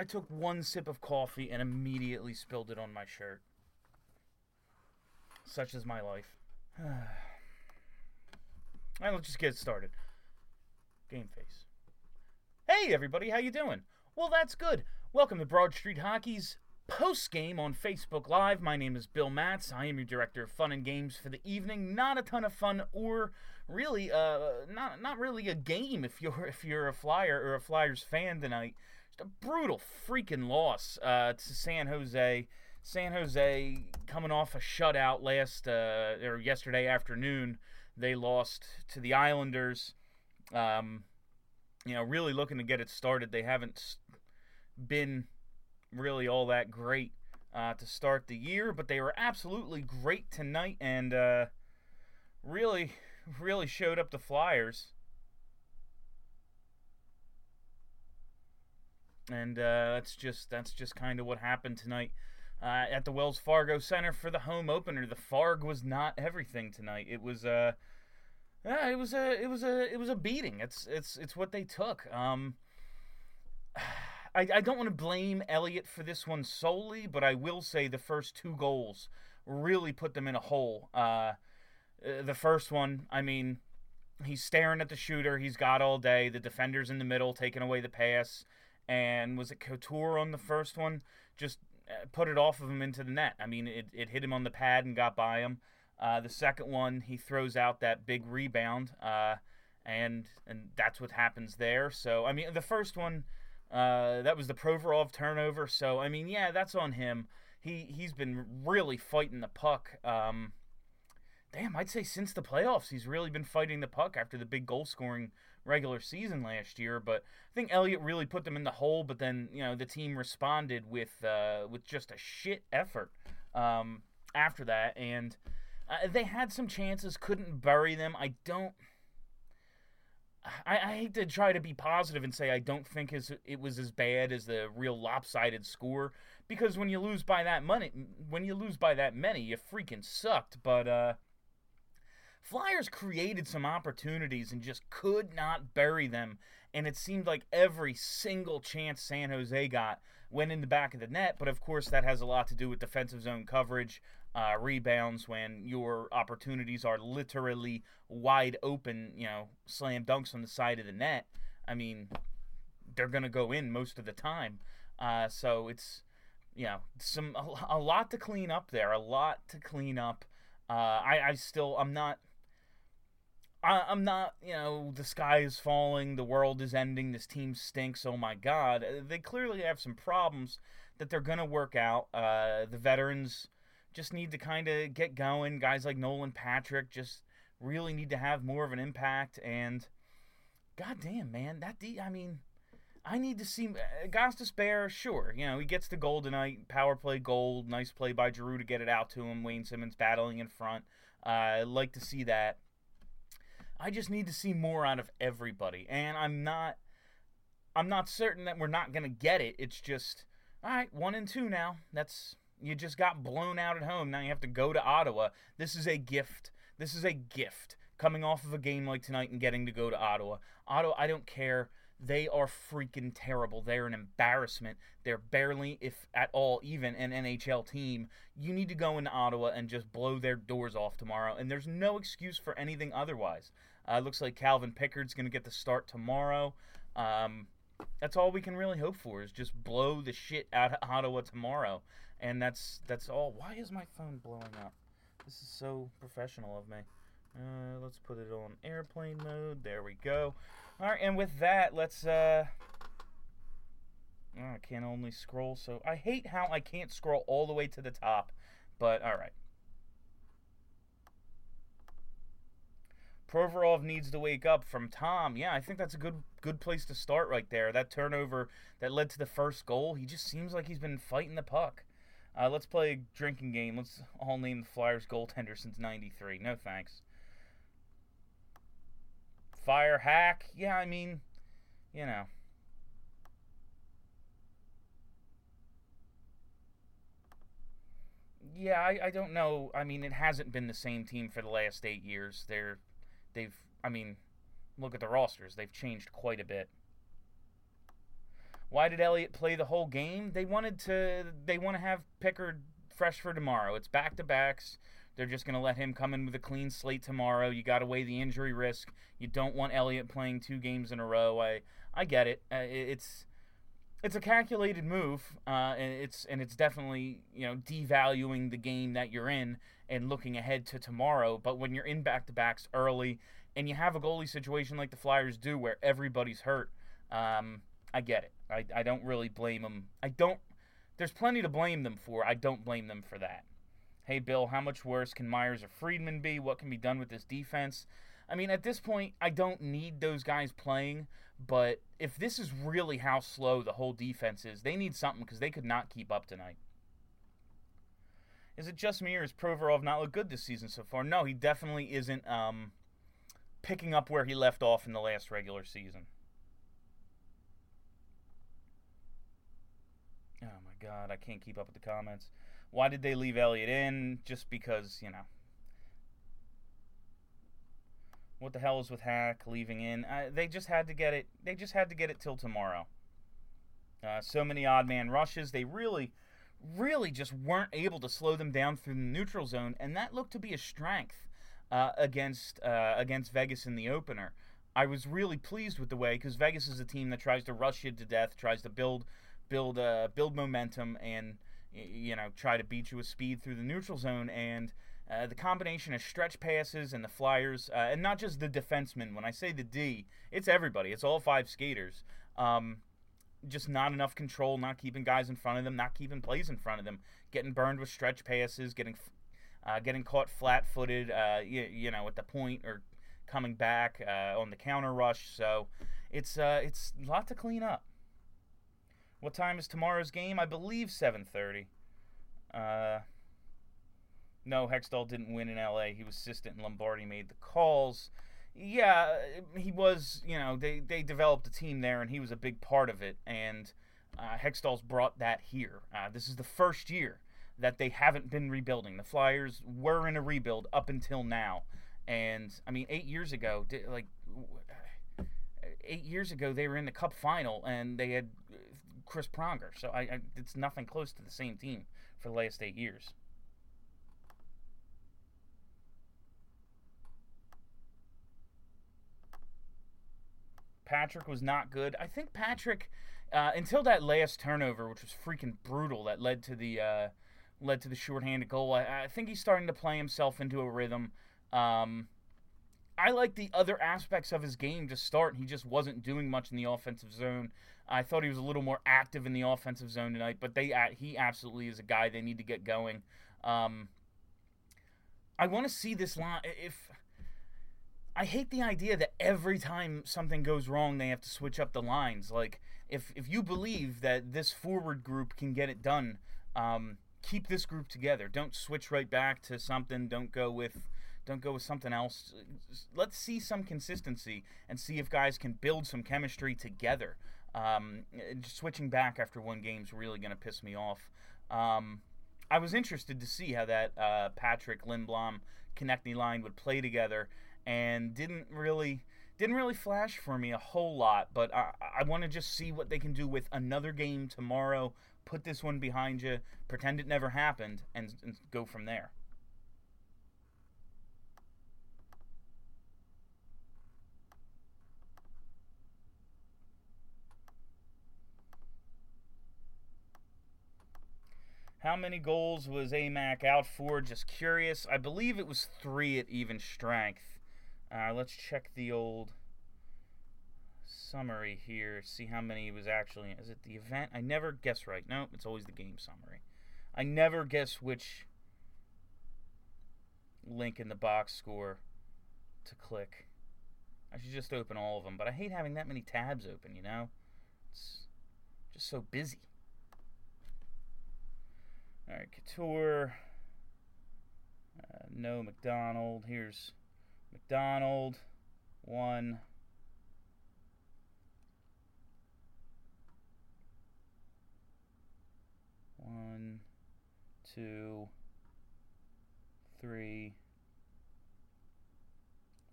I took one sip of coffee and immediately spilled it on my shirt. Such is my life. Alright, let's just get started. Game face. Hey everybody, how you doing? Well, that's good. Welcome to Broad Street Hockey's post game on Facebook Live. My name is Bill Matz. I am your director of fun and games for the evening. Not a ton of fun, or really, uh, not not really a game if you're if you're a Flyer or a Flyers fan tonight a brutal freaking loss uh, to San Jose. San Jose coming off a shutout last uh, or yesterday afternoon. They lost to the Islanders. Um, you know, really looking to get it started. They haven't been really all that great uh, to start the year, but they were absolutely great tonight and uh, really, really showed up the Flyers. And uh, that's just that's just kind of what happened tonight uh, at the Wells Fargo Center for the home opener. The Farg was not everything tonight. It was uh, yeah, it was a it was a it was a beating. It's it's it's what they took. Um, I, I don't want to blame Elliott for this one solely, but I will say the first two goals really put them in a hole. Uh, uh the first one, I mean, he's staring at the shooter. He's got all day. The defender's in the middle, taking away the pass and was it Couture on the first one? Just uh, put it off of him into the net. I mean, it, it hit him on the pad and got by him. Uh, the second one, he throws out that big rebound, uh, and and that's what happens there. So I mean, the first one, uh, that was the Provorov turnover. So I mean, yeah, that's on him. He he's been really fighting the puck. Um, damn, I'd say since the playoffs, he's really been fighting the puck after the big goal scoring regular season last year. But I think Elliott really put them in the hole. But then you know the team responded with uh, with just a shit effort um, after that, and uh, they had some chances, couldn't bury them. I don't. I, I, hate to try to be positive and say I don't think it was as bad as the real lopsided score because when you lose by that money, when you lose by that many, you freaking sucked. But uh, Flyers created some opportunities and just could not bury them. And it seemed like every single chance San Jose got went in the back of the net. But of course, that has a lot to do with defensive zone coverage, uh, rebounds, when your opportunities are literally wide open, you know, slam dunks on the side of the net. I mean, they're going to go in most of the time. Uh, so it's, you know, some a, lot to clean up there, a lot to clean up. Uh, I, I still, I'm not I, am not, you know, the sky is falling, the world is ending, this team stinks. Oh my God, uh, they clearly have some problems that they're gonna work out. Uh, the veterans just need to kind of get going. Guys like Nolan Patrick just really need to have more of an impact. And goddamn, man, that de- I mean, I need to see uh, Gostisbehere. Sure, you know he gets the goal tonight, power play goal, nice play by Giroux to get it out to him. Wayne Simmonds battling in front. Uh, like to see that. I just need to see more out of everybody, and I'm not. I'm not certain that we're not gonna get it. It's just all right, one and two now. That's you just got blown out at home. Now you have to go to Ottawa. This is a gift. This is a gift coming off of a game like tonight and getting to go to Ottawa. Ottawa, I don't care they are freaking terrible. They're an embarrassment. They're barely, if at all, even an NHL team. You need to go into Ottawa and just blow their doors off tomorrow. And there's no excuse for anything otherwise. Uh, looks like Calvin Pickard's going to get the start tomorrow. Um, that's all we can really hope for is just blow the shit out of Ottawa tomorrow. And that's that's all. Why is my phone blowing up? This is so professional of me. Uh, let's put it on airplane mode. There we go. All right, and with that, let's. Uh, oh, I can only scroll, so I hate how I can't scroll all the way to the top. But all right. Provorov needs to wake up from Tom. Yeah, I think that's a good good place to start right there. That turnover that led to the first goal. He just seems like he's been fighting the puck. Uh, let's play a drinking game. Let's all name the Flyers goaltender since '93. No thanks. Fire hack. Yeah, I mean, you know. Yeah, I, I don't know. I mean, it hasn't been the same team for the last eight years. They're, they've. I mean, look at the rosters. They've changed quite a bit. Why did Elliott play the whole game? They wanted to. They want to have Pickard fresh for tomorrow. It's back to backs. They're just going to let him come in with a clean slate tomorrow. You got to weigh the injury risk. You don't want Elliott playing two games in a row. I I get it. Uh, it's it's a calculated move, uh, and it's and it's definitely you know devaluing the game that you're in and looking ahead to tomorrow. But when you're in back to backs early and you have a goalie situation like the Flyers do, where everybody's hurt, um, I get it. I, I don't really blame them. I don't. There's plenty to blame them for. I don't blame them for that. Hey, Bill, how much worse can Myers or Friedman be? What can be done with this defense? I mean, at this point, I don't need those guys playing, but if this is really how slow the whole defense is, they need something because they could not keep up tonight. Is it just me or is Provorov not look good this season so far? No, he definitely isn't um, picking up where he left off in the last regular season. Oh my god, I can't keep up with the comments. Why did they leave Elliott in? Just because, you know. What the hell is with Hack leaving in? Uh, they just had to get it. They just had to get it till tomorrow. Uh, so many odd man rushes. They really, really just weren't able to slow them down through the neutral zone, and that looked to be a strength uh, against uh, against Vegas in the opener. I was really pleased with the way because Vegas is a team that tries to rush you to death, tries to build build uh, build momentum, and you know try to beat you with speed through the neutral zone. And uh, the combination of stretch passes and the Flyers, uh, and not just the defensemen. When I say the D, it's everybody. It's all five skaters. Um, just not enough control, not keeping guys in front of them, not keeping plays in front of them, getting burned with stretch passes, getting uh, getting caught flat-footed, uh, you, you, know, at the point or coming back uh, on the counter rush. So it's uh, it's a lot to clean up. What time is tomorrow's game? I believe 7:30. Uh, no, Hextall didn't win in L.A. He was assistant, and Lombardi made the calls. Yeah, he was. You know, they they developed a team there, and he was a big part of it. And uh, Hextall's brought that here. Uh, this is the first year that they haven't been rebuilding. The Flyers were in a rebuild up until now, and I mean, eight years ago, like eight years ago, they were in the Cup final, and they had Chris Pronger. So I, I, it's nothing close to the same team for the last eight years. Patrick was not good. I think Patrick, uh, until that last turnover, which was freaking brutal, that led to the uh, led to the shorthanded goal. I, I, think he's starting to play himself into a rhythm. Um, I like the other aspects of his game to start. He just wasn't doing much in the offensive zone. I thought he was a little more active in the offensive zone tonight, but they he absolutely is a guy they need to get going. Um, I want to see this line. If I hate the idea that every time something goes wrong, they have to switch up the lines. Like if if you believe that this forward group can get it done, um, keep this group together. Don't switch right back to something. Don't go with don't go with something else. Let's see some consistency and see if guys can build some chemistry together. Um, switching back after one game is really going to piss me off. Um, I was interested to see how that uh, Patrick Lindblom Konecny line would play together, and didn't really didn't really flash for me a whole lot. But I, I want to just see what they can do with another game tomorrow. Put this one behind you, pretend it never happened, and, and go from there. How many goals was AMAC out for? Just curious. I believe it was three at even strength. Uh, let's check the old summary here. See how many was actually. Is it the event? I never guess right. No, it's always the game summary. I never guess which link in the box score to click. I should just open all of them, but I hate having that many tabs open, you know? It's just so busy. All right, Couture. Uh, no McDonald. Here's McDonald. One. One, two, three,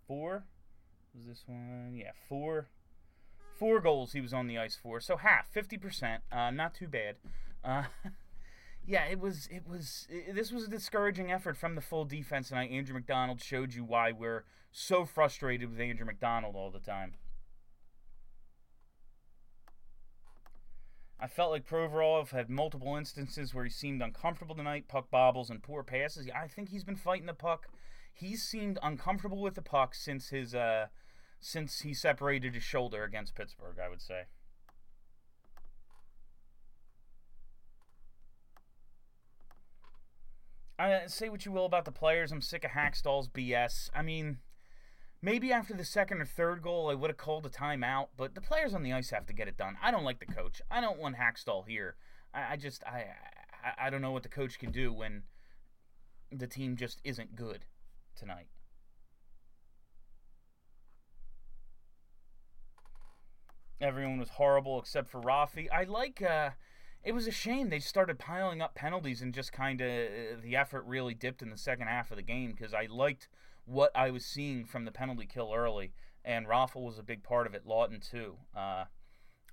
four. Was this one? Yeah, four. Four goals he was on the ice for. So half, 50%. Uh, not too bad. Uh, yeah, it was. It was. It, this was a discouraging effort from the full defense tonight. Andrew McDonald showed you why we're so frustrated with Andrew McDonald all the time. I felt like Provorov had multiple instances where he seemed uncomfortable tonight, puck bobbles and poor passes. I think he's been fighting the puck. He's seemed uncomfortable with the puck since his uh, since he separated his shoulder against Pittsburgh. I would say. I say what you will about the players. I'm sick of Hakstol's BS. I mean, maybe after the second or third goal, I would have called a timeout, but the players on the ice have to get it done. I don't like the coach. I don't want Hakstol here. I, I just I, I I don't know what the coach can do when the team just isn't good tonight. Everyone was horrible except for Raffl. I like. Uh, it was a shame they started piling up penalties and just kind of uh, the effort really dipped in the second half of the game because I liked what I was seeing from the penalty kill early, and Raffl was a big part of it. Laughton too. Uh,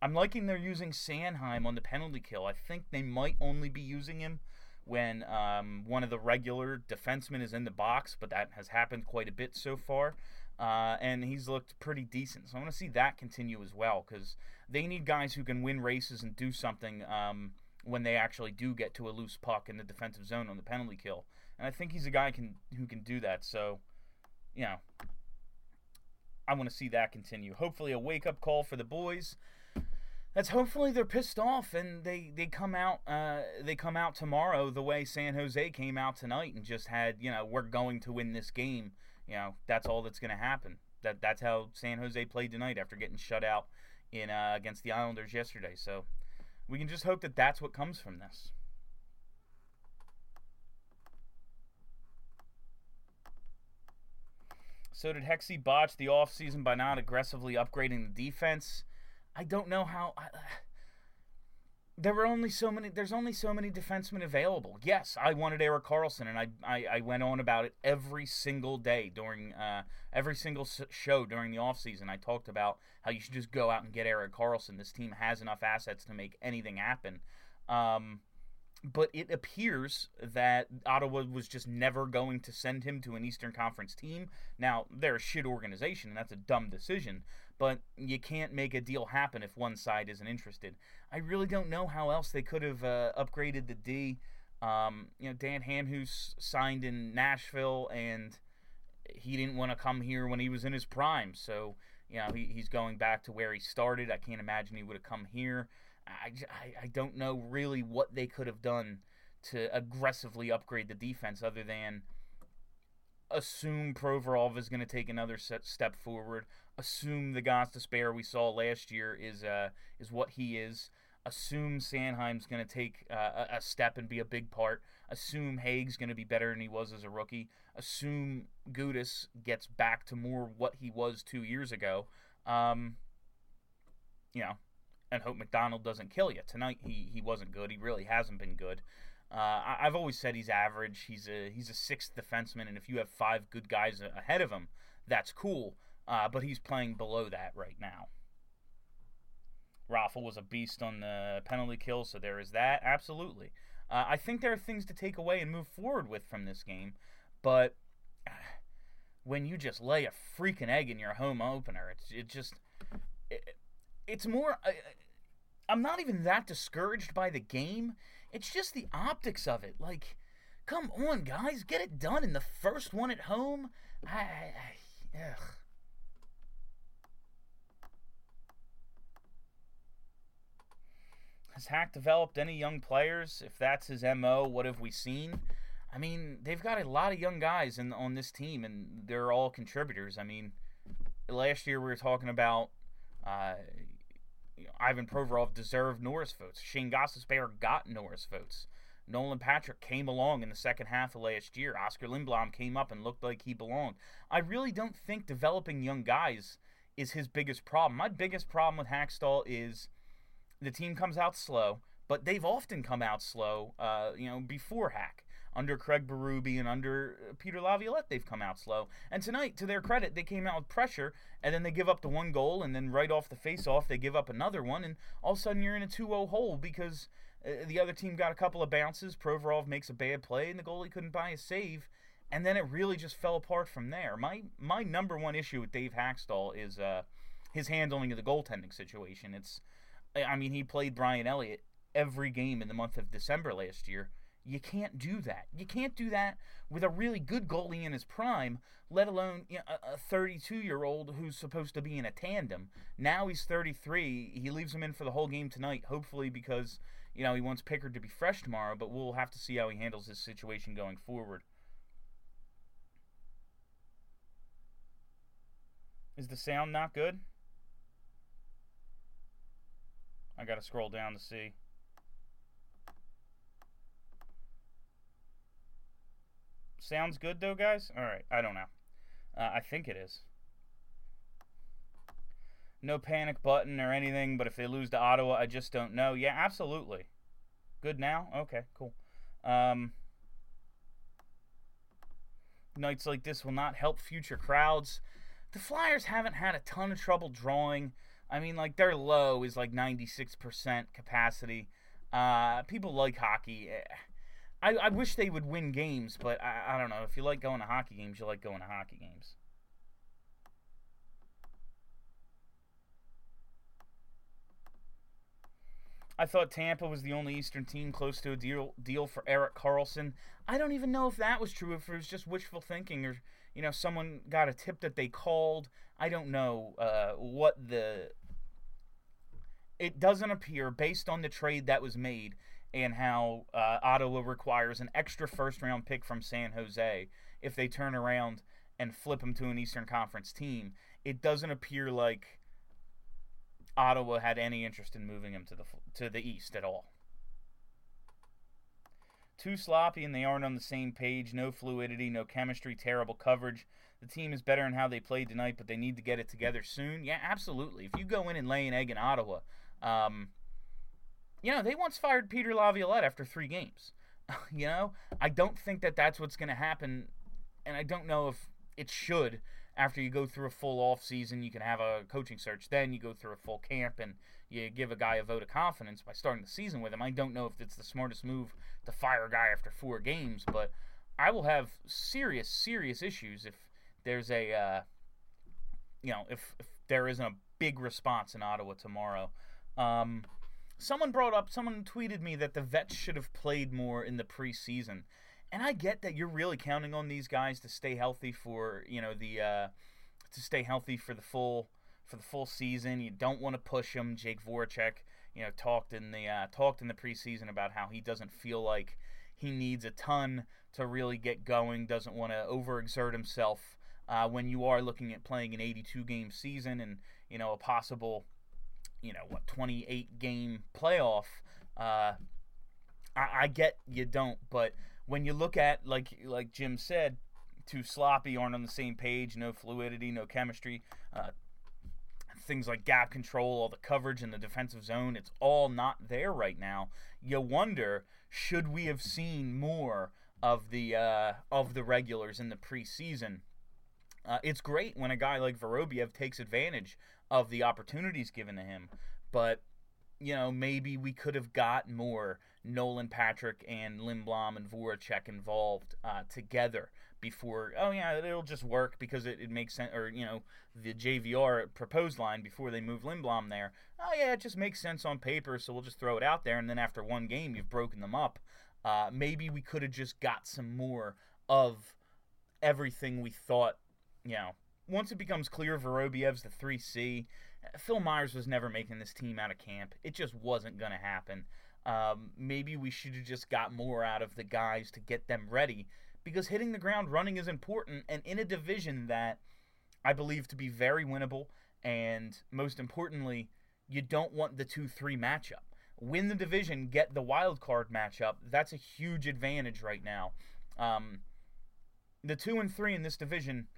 I'm liking they're using Sanheim on the penalty kill. I think they might only be using him when um, one of the regular defensemen is in the box, but that has happened quite a bit so far. Uh, and he's looked pretty decent. So I want to see that continue as well because they need guys who can win races and do something um, when they actually do get to a loose puck in the defensive zone on the penalty kill. And I think he's a guy can who can do that. So you know, I want to see that continue. Hopefully, a wake up call for the boys. That's hopefully they're pissed off and they they come out uh, they come out tomorrow the way San Jose came out tonight and just had you know we're going to win this game. You know that's all that's going to happen. That that's how San Jose played tonight after getting shut out in uh, against the Islanders yesterday. So we can just hope that that's what comes from this. So did Hexy botch the offseason by not aggressively upgrading the defense? I don't know how. I, there were only so many. There's only so many defensemen available. Yes, I wanted Erik Karlsson, and I, I, I went on about it every single day during uh, every single show during the offseason. I talked about how you should just go out and get Erik Karlsson. This team has enough assets to make anything happen. Um, but it appears that Ottawa was just never going to send him to an Eastern Conference team. Now, they're a shit organization, and that's a dumb decision, but you can't make a deal happen if one side isn't interested. I really don't know how else they could have uh, upgraded the D. Um, you know, Dan Hamhuis signed in Nashville, and he didn't want to come here when he was in his prime, so, you know, he, he's going back to where he started. I can't imagine he would have come here. I, I, I don't know really what they could have done to aggressively upgrade the defense other than assume Provorov is going to take another step forward. Assume the Gostisbehere we saw last year is uh, is what he is. Assume Sanheim's going to take uh, a step and be a big part. Assume Hagg's going to be better than he was as a rookie. Assume Gudas gets back to more what he was two years ago. Um, you know, and hope McDonald doesn't kill you. Tonight he he wasn't good. He really hasn't been good. Uh, I, have always said he's average. He's a he's a sixth defenseman, and if you have five good guys ahead of him, that's cool. Uh, but he's playing below that right now. Raffl was a beast on the penalty kill, so there is that. Absolutely. Uh, I think there are things to take away and move forward with from this game, but when you just lay a freaking egg in your home opener, it's it just it, it's more. Uh, I'm not even that discouraged by the game. It's just the optics of it. Like, come on, guys, get it done in the first one at home. I, I, ugh. Has Hack developed any young players? If that's his MO, what have we seen? I mean, they've got a lot of young guys in, on this team, and they're all contributors. I mean, last year we were talking about uh, Ivan Provorov deserved Norris votes. Shane Gostisbehere got Norris votes. Nolan Patrick came along in the second half of last year. Oscar Lindblom came up and looked like he belonged. I really don't think developing young guys is his biggest problem. My biggest problem with Hakstol is the team comes out slow, but they've often come out slow, uh, you know, before Hack under Craig Berube and under uh, Peter Laviolette, they've come out slow. And tonight, to their credit, they came out with pressure, and then they give up the one goal, and then right off the face-off, they give up another one, and all of a sudden you're in a 2-0 hole because uh, the other team got a couple of bounces. Provorov makes a bad play, and the goalie couldn't buy a save, and then it really just fell apart from there. My my number one issue with Dave Hakstol is uh, his handling of the goaltending situation. It's, I mean, he played Brian Elliott every game in the month of December last year you can't do that. You can't do that with a really good goalie in his prime, let alone you know, a 32 year old who's supposed to be in a tandem. Now he's 33. He leaves him in for the whole game tonight, hopefully because you know he wants Pickard to be fresh tomorrow. But we'll have to see how he handles this situation going forward. Is the sound not good? I gotta scroll down to see. Sounds good though, guys? Alright, I don't know. Uh, I think it is. No panic button or anything, but if they lose to Ottawa, I just don't know. Yeah, absolutely. Good now? Okay, cool. Um, nights like this will not help future crowds. The Flyers haven't had a ton of trouble drawing. I mean, like, their low is like 96% capacity. Uh, people like hockey. Eh, I, I wish they would win games, but I, I don't know. If you like going to hockey games, you like going to hockey games. I thought Tampa was the only Eastern team close to a deal deal for Erik Karlsson. I don't even know if that was true, if it was just wishful thinking, or you know, someone got a tip that they called. I don't know uh, what the. It doesn't appear, based on the trade that was made, and how uh, Ottawa requires an extra first round pick from San Jose if they turn around and flip him to an Eastern Conference team. It doesn't appear like Ottawa had any interest in moving him to the to the East at all. Too sloppy and they aren't on the same page. No fluidity, no chemistry, terrible coverage. The team is better in how they played tonight, but they need to get it together soon. Yeah, absolutely. If you go in and lay an egg in Ottawa, um, you know, they once fired Peter Laviolette after three games. you know, I don't think that that's what's going to happen, and I don't know if it should. After you go through a full off season, you can have a coaching search. Then you go through a full camp and you give a guy a vote of confidence by starting the season with him. I don't know if it's the smartest move to fire a guy after four games, but I will have serious, serious issues if there's a, uh, you know, if, if there isn't a big response in Ottawa tomorrow. Um, someone brought up, someone tweeted me that the vets should have played more in the preseason. And I get that you're really counting on these guys to stay healthy for, you know, the uh, to stay healthy for the full for the full season. You don't want to push them. Jake Voracek, you know, talked in the uh, talked in the preseason about how he doesn't feel like he needs a ton to really get going. Doesn't want to overexert himself uh, when you are looking at playing an 82 game season and you know a possible you know what 28 game playoff. Uh, I, I get you don't, but when you look at like like Jim said, too sloppy, aren't on the same page, no fluidity, no chemistry. Uh, things like gap control, all the coverage in the defensive zone, it's all not there right now. You wonder, should we have seen more of the uh, of the regulars in the preseason? Uh, it's great when a guy like Vorobyev takes advantage of the opportunities given to him. But you know, maybe we could have got more Nolan Patrick and Lindblom and Voracek involved uh, together before. Oh yeah, it'll just work because it, it makes sense. Or you know, the JVR proposed line before they move Lindblom there. Oh yeah, it just makes sense on paper, so we'll just throw it out there. And then after one game, you've broken them up. Uh, maybe we could have just got some more of everything we thought. You know, once it becomes clear Vorobyev's the 3C, Phil Myers was never making this team out of camp. It just wasn't going to happen. Um, maybe we should have just got more out of the guys to get them ready because hitting the ground running is important. And in a division that I believe to be very winnable, and most importantly, you don't want the 2 3 matchup. Win the division, get the wild card matchup. That's a huge advantage right now. Um, the 2 and 3 in this division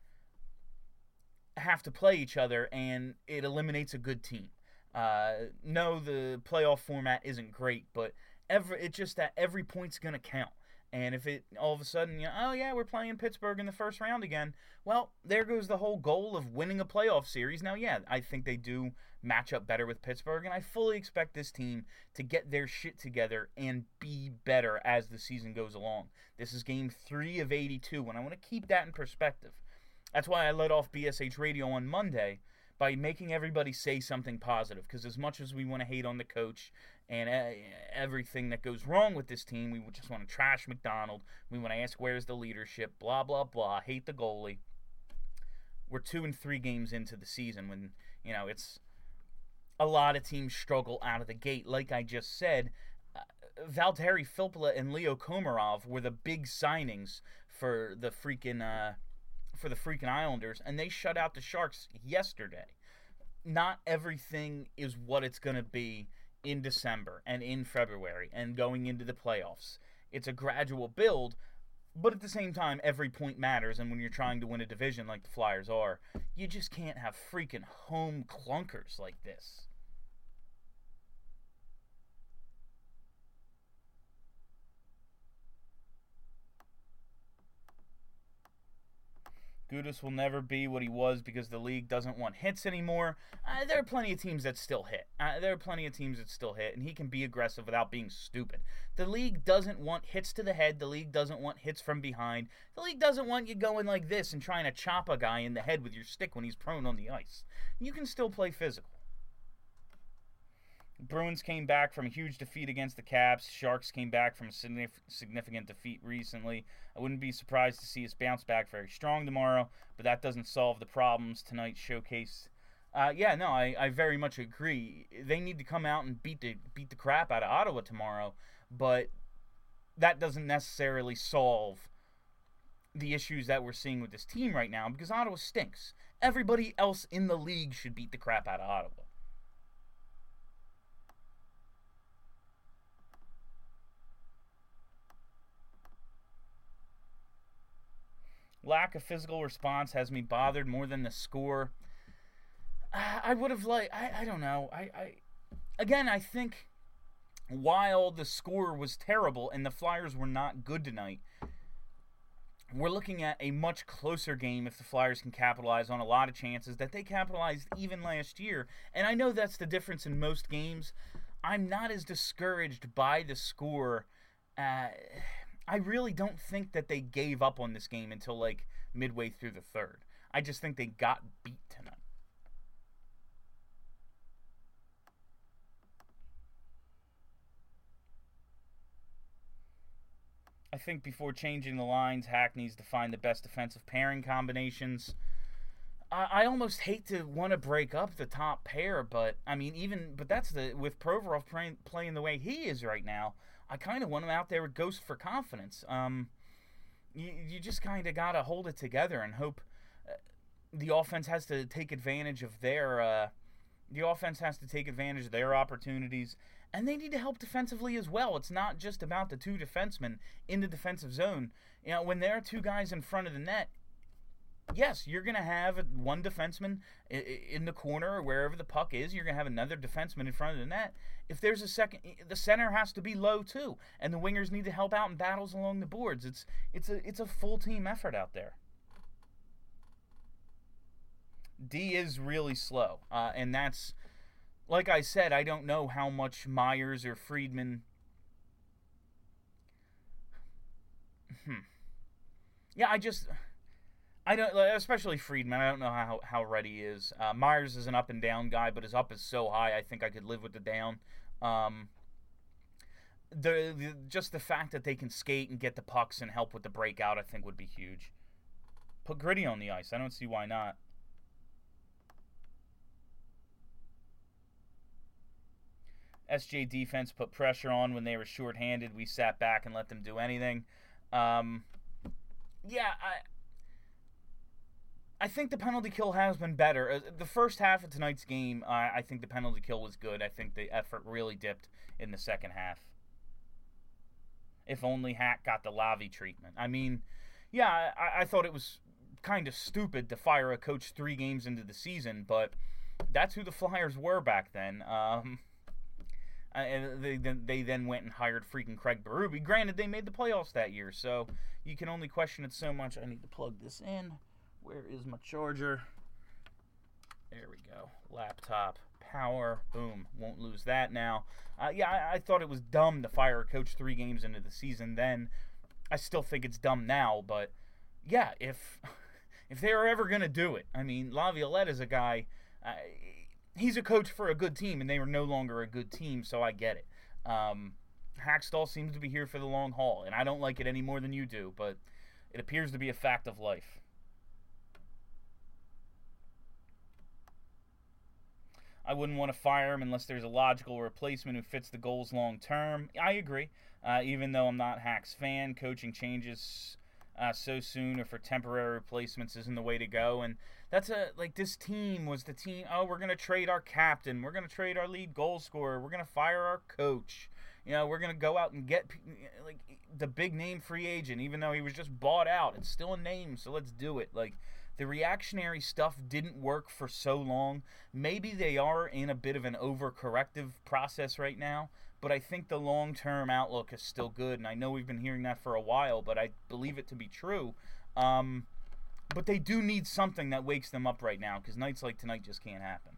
have to play each other, and it eliminates a good team. Uh, no, the playoff format isn't great, but every it's just that every point's gonna count. And if it all of a sudden, you know, oh yeah, we're playing Pittsburgh in the first round again, well, there goes the whole goal of winning a playoff series. Now, yeah, I think they do match up better with Pittsburgh, and I fully expect this team to get their shit together and be better as the season goes along. This is game three of 82, and I want to keep that in perspective. That's why I let off BSH Radio on Monday by making everybody say something positive. Because as much as we want to hate on the coach and everything that goes wrong with this team, we just want to trash McDonald. We want to ask where's the leadership, blah blah blah. Hate the goalie. We're two and three games into the season when you know it's a lot of teams struggle out of the gate. Like I just said, uh, Valtteri Filppula and Leo Komarov were the big signings for the freaking. Uh, for the freaking Islanders, and they shut out the Sharks yesterday. Not everything is what it's going to be in December and in February and going into the playoffs. It's a gradual build, but at the same time, every point matters. And when you're trying to win a division like the Flyers are, you just can't have freaking home clunkers like this. Gudas will never be what he was because the league doesn't want hits anymore. Uh, there are plenty of teams that still hit. Uh, there are plenty of teams that still hit, and he can be aggressive without being stupid. The league doesn't want hits to the head. The league doesn't want hits from behind. The league doesn't want you going like this and trying to chop a guy in the head with your stick when he's prone on the ice. You can still play physical. Bruins came back from a huge defeat against the Caps. Sharks came back from a significant defeat recently. I wouldn't be surprised to see us bounce back very strong tomorrow, but that doesn't solve the problems tonight's showcase. Uh, yeah, no, I, I very much agree. They need to come out and beat the beat the crap out of Ottawa tomorrow, but that doesn't necessarily solve the issues that we're seeing with this team right now because Ottawa stinks. Everybody else in the league should beat the crap out of Ottawa. Lack of physical response has me bothered more than the score. I would have liked. I, I don't know. I, I again I think while the score was terrible and the Flyers were not good tonight, we're looking at a much closer game if the Flyers can capitalize on a lot of chances that they capitalized even last year. And I know that's the difference in most games. I'm not as discouraged by the score. Uh, I really don't think that they gave up on this game until like midway through the third. I just think they got beat tonight. I think before changing the lines, Hack needs to find the best defensive pairing combinations. I, I almost hate to want to break up the top pair, but I mean, even but that's the with Provorov playing, playing the way he is right now. I kind of want him out there with Ghost for confidence. Um, you, you just kind of got to hold it together and hope uh, the offense has to take advantage of their uh, the offense has to take advantage of their opportunities and they need to help defensively as well. It's not just about the two defensemen in the defensive zone. You know, when there are two guys in front of the net, yes, you're going to have one defenseman in the corner or wherever the puck is. You're going to have another defenseman in front of the net. If there's a second, the center has to be low too, and the wingers need to help out in battles along the boards. It's it's a it's a full team effort out there. D is really slow, uh, and that's like I said. I don't know how much Myers or Friedman. Hmm. Yeah, I just I don't, especially Friedman. I don't know how how ready he is. Uh, Myers is an up and down guy, but his up is so high. I think I could live with the down. Um, the, the just the fact that they can skate and get the pucks and help with the breakout, I think would be huge. Put Gritty on the ice. I don't see why not. SJ defense put pressure on when they were shorthanded. We sat back and let them do anything. Um, yeah, I I think the penalty kill has been better. Uh, the first half of tonight's game, I think the penalty kill was good. I think the effort really dipped in the second half. If only Hack got the Lavi treatment. I mean, yeah, I, I thought it was kind of stupid to fire a coach three games into the season, but that's who the Flyers were back then. Um, and they then they then went and hired freaking Craig Berube. Granted, they made the playoffs that year, so you can only question it so much. I need to plug this in. Where is my charger? There we go. Laptop power. Boom. Won't lose that now. Uh, yeah, I, I, thought it was dumb to fire a coach three games into the season. Then I still think it's dumb now. But yeah, if if they are ever gonna do it, I mean, Laviolette is a guy. Uh, he's a coach for a good team, and they were no longer a good team, so I get it. Um, Hakstol seems to be here for the long haul, and I don't like it any more than you do, but it appears to be a fact of life. I wouldn't want to fire him unless there's a logical replacement who fits the goals long term. I agree. Uh, even though I'm not Hacks fan, coaching changes uh, so soon or for temporary replacements isn't the way to go. And that's a like this team was the team. Oh, we're gonna trade our captain. We're gonna trade our lead goal scorer. We're gonna fire our coach. You know, we're gonna go out and get like the big name free agent, even though he was just bought out. It's still a name, so let's do it. Like the reactionary stuff didn't work for so long. Maybe they are in a bit of an overcorrective process right now, but I think the long term outlook is still good. And I know we've been hearing that for a while, but I believe it to be true. Um, but they do need something that wakes them up right now because nights like tonight just can't happen.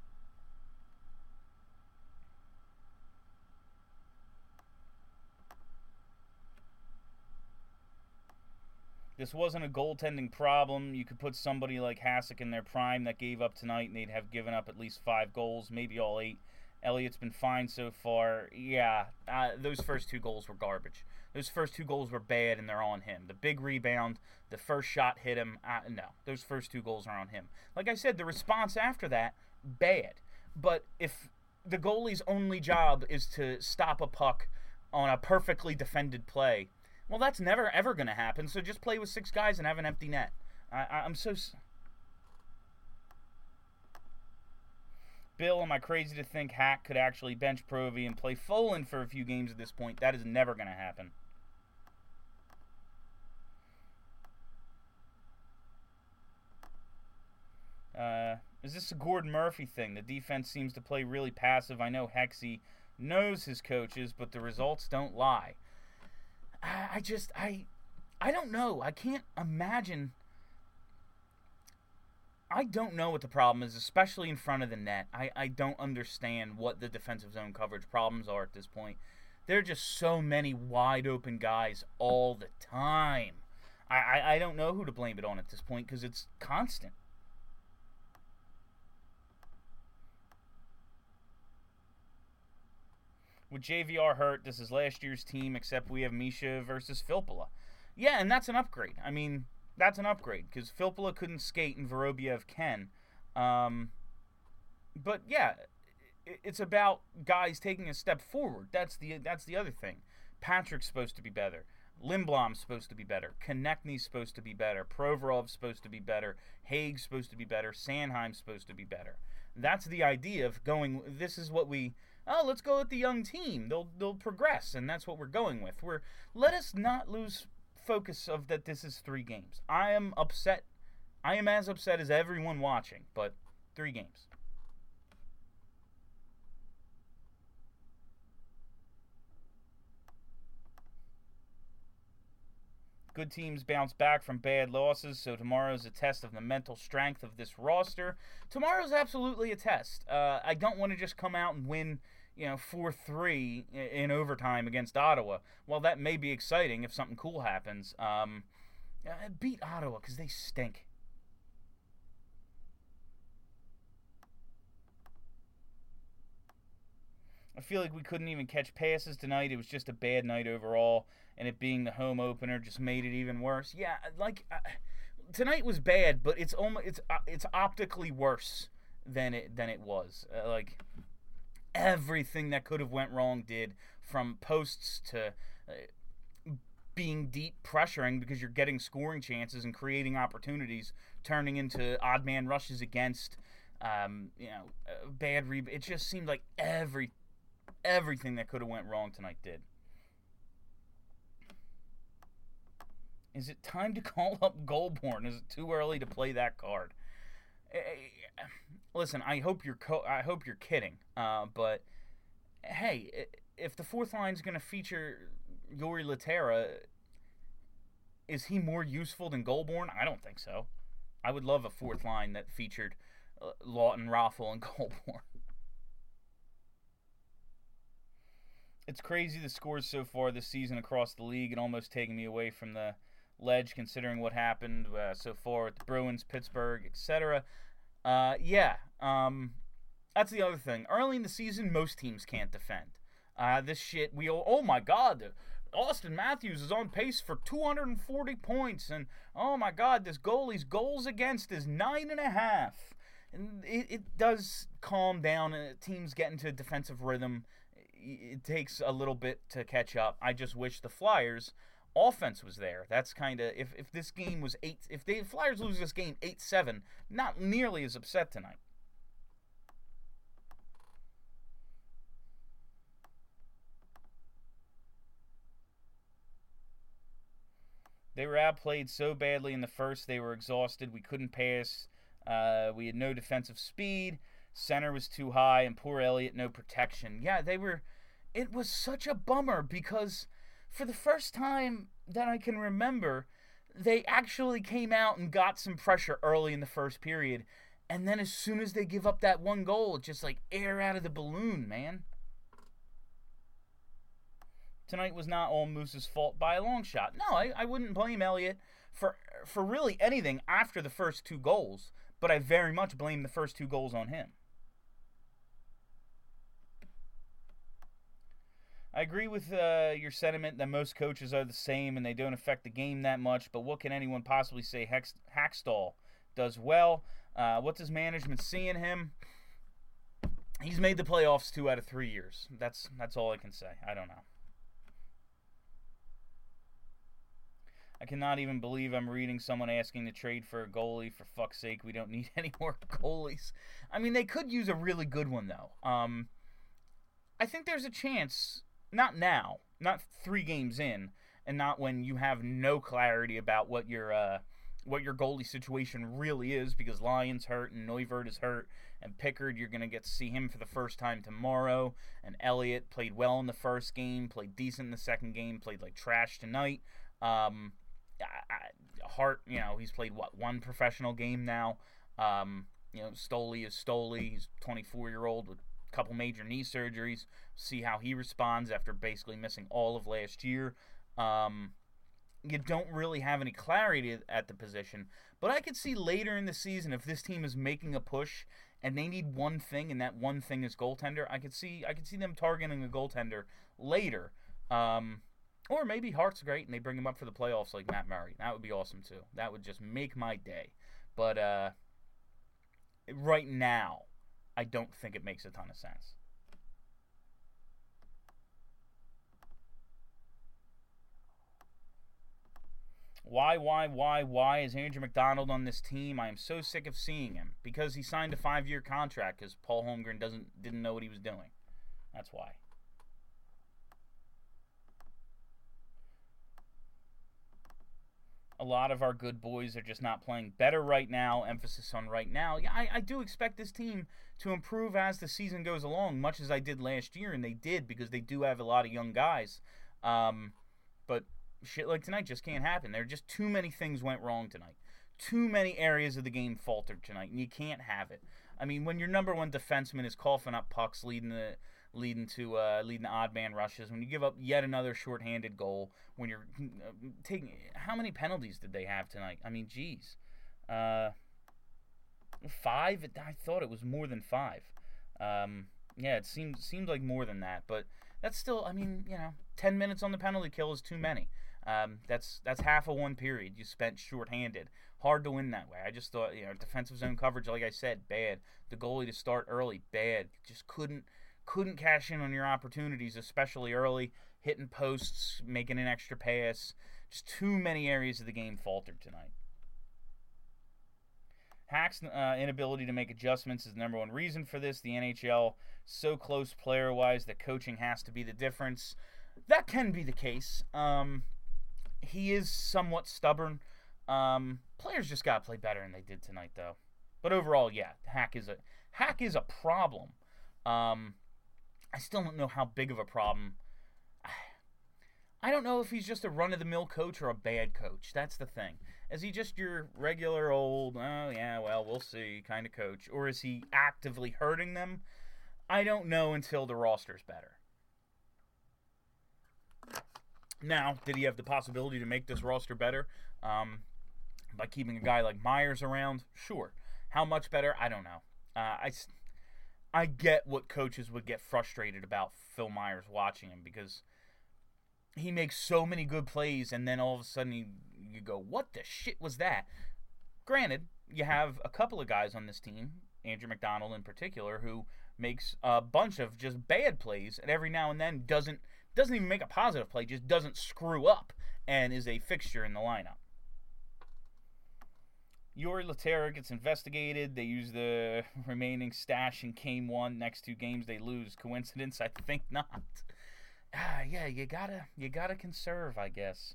This wasn't a goaltending problem. You could put somebody like Hasek in their prime that gave up tonight, and they'd have given up at least five goals, maybe all eight. Elliott's been fine so far. Yeah, uh, those first two goals were garbage. Those first two goals were bad, and they're on him. The big rebound, the first shot hit him. Uh, no, those first two goals are on him. Like I said, the response after that, bad. But if the goalie's only job is to stop a puck on a perfectly defended play, well, that's never ever going to happen. So just play with six guys and have an empty net. I, I, am so. Bill, am I crazy to think Hack could actually bench Provy and play Folin for a few games at this point? That is never going to happen. Uh, is this a Gordon Murphy thing? The defense seems to play really passive. I know Hexy knows his coaches, but the results don't lie. I just I I don't know. I can't imagine. I don't know what the problem is, especially in front of the net. I, I don't understand what the defensive zone coverage problems are at this point. There are just so many wide open guys all the time. I, I, I don't know who to blame it on at this point because it's constant. With JVR hurt, this is last year's team, except we have Misha versus Filppula. Yeah, and that's an upgrade. I mean, that's an upgrade because Filppula couldn't skate and Vorobyev can. Um, but yeah, it's about guys taking a step forward. That's the that's the other thing. Patrick's supposed to be better. Lindblom's supposed to be better. Konecny's supposed to be better. Provorov's supposed to be better. Hagg's supposed to be better. Sanheim's supposed to be better. That's the idea of going. This is what we oh, let's go with the young team. They'll they'll progress, and that's what we're going with. We're let us not lose focus of that. This is three games. I am upset. I am as upset as everyone watching, but three games. Good teams bounce back from bad losses, so tomorrow's a test of the mental strength of this roster. Tomorrow's absolutely a test. Uh, I don't want to just come out and win you know, 4 3 in overtime against Ottawa. Well, that may be exciting if something cool happens. Um, beat Ottawa because they stink. I feel like we couldn't even catch passes tonight. It was just a bad night overall, and it being the home opener just made it even worse. Yeah, like uh, tonight was bad, but it's almost it's uh, it's optically worse than it than it was. Uh, like everything that could have went wrong did, from posts to uh, being deep pressuring because you're getting scoring chances and creating opportunities, turning into odd man rushes against, um, you know, bad re. It just seemed like every everything that could have went wrong tonight did. Is it time to call up Goulbourne? Is it too early to play that card? Listen, I hope you're co- I hope you're kidding. Uh, but hey, if the fourth line is going to feature Jori Lehtera, is he more useful than Goulbourne? I don't think so. I would love a fourth line that featured uh, Laughton, Raffl, and Goulbourne. It's crazy the scores so far this season across the league and almost taking me away from the ledge considering what happened uh, so far with the Bruins, Pittsburgh, etc. Uh, yeah, um, that's the other thing. Early in the season, most teams can't defend. Uh, this shit, we oh my god, Auston Matthews is on pace for 240 points, and oh my god, this goalie's goals against is nine and a half. And it, it does calm down. and teams get into defensive rhythm. It takes a little bit to catch up. I just wish the Flyers offense was there. That's kind of if, if this game was eight if the Flyers lose this game eight seven, not nearly as upset tonight. They were outplayed so badly in the first, they were exhausted. We couldn't pass. Uh, we had no defensive speed. Center was too high, and poor Elliott, no protection. Yeah, they were. It was such a bummer because for the first time that I can remember, they actually came out and got some pressure early in the first period. And then as soon as they give up that one goal, it's just like air out of the balloon, man. Tonight was not all Moose's fault by a long shot. No, I, I wouldn't blame Elliott for for really anything after the first two goals, but I very much blame the first two goals on him. I agree with uh, your sentiment that most coaches are the same and they don't affect the game that much, but what can anyone possibly say Hex- Hakstol does well? Uh, what does management see in him? He's made the playoffs two out of three years. That's that's all I can say. I don't know. I cannot even believe I'm reading someone asking to trade for a goalie. For fuck's sake, we don't need any more goalies. I mean, they could use a really good one though. Um, I think there's a chance. Not now, not three games in, and not when you have no clarity about what your uh, what your goalie situation really is, because Lyon's hurt and Neuvirth is hurt, and Pickard you're gonna get to see him for the first time tomorrow, and Elliott played well in the first game, played decent in the second game, played like trash tonight. Um, I, I, Hart, you know, he's played what one professional game now. Um, you know, Stoli is Stoli. He's 24 year old with couple major knee surgeries. See how he responds after basically missing all of last year. Um, you don't really have any clarity at the position, but I could see later in the season if this team is making a push and they need one thing, and that one thing is goaltender. I could see I could see them targeting a goaltender later. Um, or maybe Hart's great and they bring him up for the playoffs like Matt Murray. That would be awesome too. That would just make my day. But uh, right now, I don't think it makes a ton of sense. Why, why, why, why is Andrew MacDonald on this team? I am so sick of seeing him because he signed a five-year contract because Paul Holmgren doesn't didn't know what he was doing. That's why. A lot of our good boys are just not playing better right now. Emphasis on right now. Yeah, I, I do expect this team to improve as the season goes along, much as I did last year, and they did because they do have a lot of young guys. Um, but shit like tonight just can't happen. There are just too many things went wrong tonight. Too many areas of the game faltered tonight, and you can't have it. I mean, when your number one defenseman is coughing up pucks, leading the leading to uh, leading odd man rushes. When you give up yet another shorthanded goal, when you're uh, taking how many penalties did they have tonight? I mean, geez, uh, five. I thought it was more than five. Um, yeah, it seemed seemed like more than that, but that's still. I mean, you know, ten minutes on the penalty kill is too many. Um, that's that's half of one period you spent shorthanded. Hard to win that way. I just thought, you know, defensive zone coverage, like I said, bad. The goalie to start early, bad. Just couldn't couldn't cash in on your opportunities, especially early, hitting posts, making an extra pass. Just too many areas of the game faltered tonight. Hack's uh, inability to make adjustments is the number one reason for this. The NHL so close player wise that coaching has to be the difference. That can be the case. Um, he is somewhat stubborn. Um, players just got to play better than they did tonight, though. But overall, yeah, Hack is a Hack is a problem. Um, I still don't know how big of a problem. I don't know if he's just a run of the mill coach or a bad coach. That's the thing. Is he just your regular old, oh yeah, well, we'll see kind of coach? Or is he actively hurting them? I don't know until the roster's better. Now, did he have the possibility to make this roster better um, by keeping a guy like Myers around? Sure. How much better? I don't know. Uh, I, I get what coaches would get frustrated about Phil Myers watching him because he makes so many good plays, and then all of a sudden you, you go, "What the shit was that?" Granted, you have a couple of guys on this team, Andrew MacDonald in particular, who makes a bunch of just bad plays, and every now and then doesn't doesn't even make a positive play, just doesn't screw up, and is a fixture in the lineup. Jori Lehtera gets investigated. They use the remaining stash in game one. Next two games they lose. Coincidence? I think not. Ah, yeah, you gotta you gotta conserve, I guess.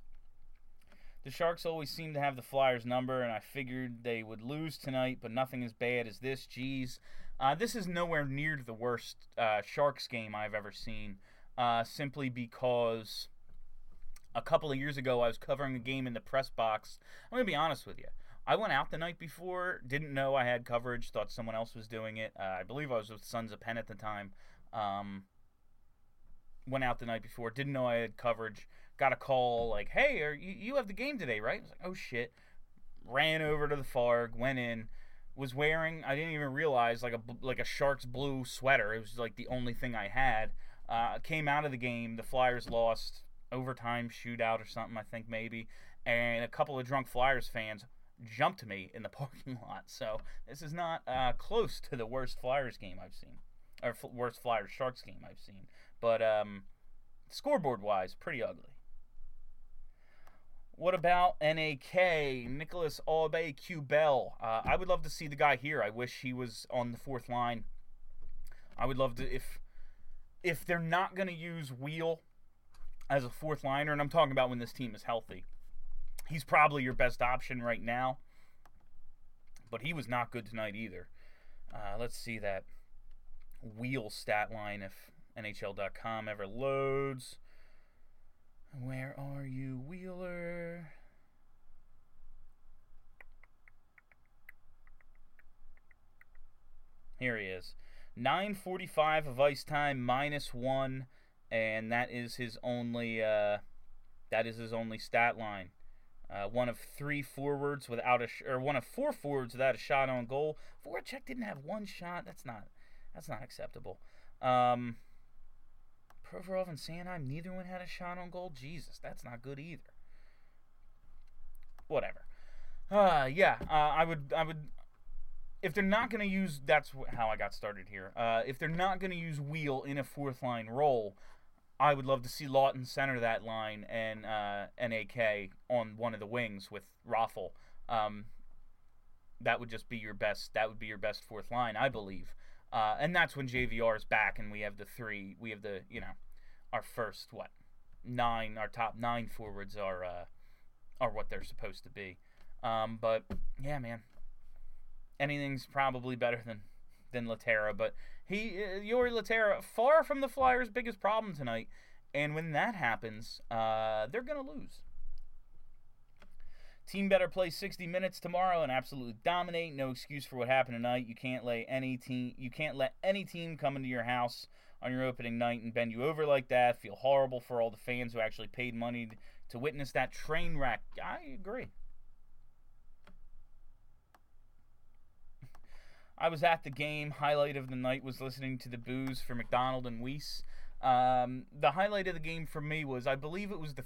The Sharks always seem to have the Flyers number, and I figured they would lose tonight, but nothing as bad as this. Jeez, uh, this is nowhere near the worst uh, Sharks game I've ever seen. Uh, simply because a couple of years ago I was covering a game in the press box. I'm gonna be honest with you. I went out the night before, didn't know I had coverage, thought someone else was doing it. Uh, I believe I was with Sons of Penn at the time. Um, went out the night before, didn't know I had coverage. Got a call like, "Hey, are you, you have the game today, right?" I was like, "Oh shit!" Ran over to the Farg, went in, was wearing. I didn't even realize like a like a Sharks blue sweater. It was like the only thing I had. Uh, came out of the game. The Flyers lost overtime shootout or something. I think maybe, and a couple of drunk Flyers fans jumped me in the parking lot. So this is not uh, close to the worst Flyers game I've seen, or f- worst Flyers Sharks game I've seen. But um, scoreboard wise, pretty ugly. What about NAK, Nicolas Aube-Kubel? Uh, I would love to see the guy here. I wish he was on the fourth line. I would love to if if they're not going to use Weal as a fourth liner, and I'm talking about when this team is healthy he's probably your best option right now. But he was not good tonight either. Uh, let's see that Weal stat line if NHL.com ever loads. Where are you, Wheeler? Here he is. 945 of ice time minus one, and that is his only uh, that is his only stat line. Uh, one of three forwards without a sh- or one of four forwards without a shot on goal. Voracek didn't have one shot. That's not that's not acceptable. Um, Provorov and Sanheim, neither one had a shot on goal. Jesus, that's not good either. Whatever. Uh, yeah, uh, I would I would if they're not going to use that's how I got started here. Uh, if they're not going to use Weal in a fourth line role, I would love to see Laughton center that line and uh, NAK on one of the wings with Raffl. Um, that would just be your best. That would be your best fourth line, I believe. Uh, and that's when JVR is back, and we have the three. We have the you know, our first what nine. Our top nine forwards are uh, are what they're supposed to be. Um, but yeah, man, anything's probably better than than Lehtera, but he uh, Jori Lehtera far from the Flyers' biggest problem tonight, and when that happens, uh, they're gonna lose. Team better play 60 minutes tomorrow and absolutely dominate. No excuse for what happened tonight. You can't lay any team. You can't let any team come into your house on your opening night and bend you over like that. Feel horrible for all the fans who actually paid money to witness that train wreck. I agree. I was at the game. Highlight of the night was listening to the boos for MacDonald and Weise. Um, the highlight of the game for me was, I believe it was the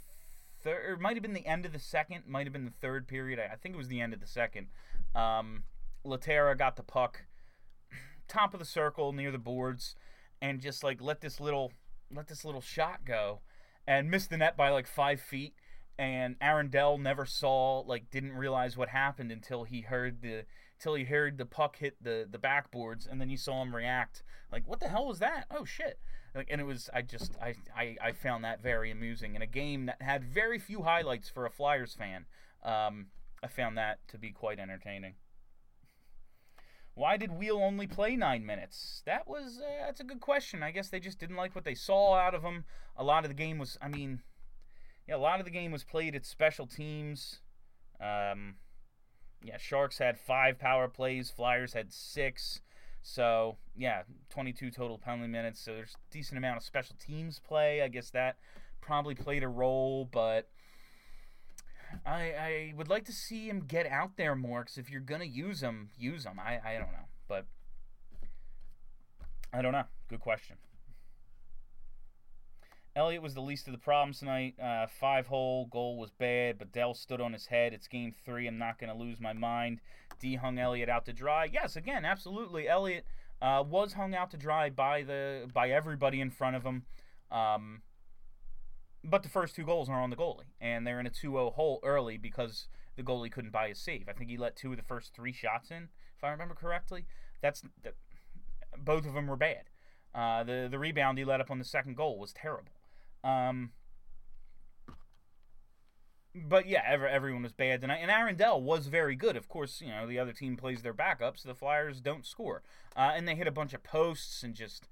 third, might have been the end of the second, might have been the third period. I, I think it was the end of the second. Um, Lehtera got the puck, top of the circle near the boards, and just like let this little let this little shot go and missed the net by like five feet. And Aaron Dell never saw, like, didn't realize what happened until he heard the until he heard the puck hit the the backboards, and then you saw him react like, "What the hell was that? Oh shit!" Like, and it was I just I, I I found that very amusing in a game that had very few highlights for a Flyers fan. Um, I found that to be quite entertaining. Why did Weal only play nine minutes? That was uh, that's a good question. I guess they just didn't like what they saw out of him. A lot of the game was, I mean, yeah, a lot of the game was played at special teams. Um, yeah, Sharks had five power plays, Flyers had six. So yeah, 22 total penalty minutes. So there's a decent amount of special teams play. I guess that probably played a role, but I, I would like to see him get out there more because if you're gonna use him, use him. I, I don't know, but I don't know. Good question. Elliott was the least of the problems tonight. Uh, five hole goal was bad, but Dell stood on his head. It's game three. I'm not going to lose my mind. D hung Elliott out to dry. Yes, again, absolutely. Elliott uh, was hung out to dry by the by everybody in front of him. Um, but the first two goals are on the goalie, and they're in a 2-0 hole early because the goalie couldn't buy a save. I think he let two of the first three shots in, if I remember correctly. That's that, both of them were bad. Uh, the the rebound he let up on the second goal was terrible. Um, but yeah, every, everyone was bad tonight, and Aaron Dell was very good. Of course, you know the other team plays their backups. So the Flyers don't score, uh, and they hit a bunch of posts and just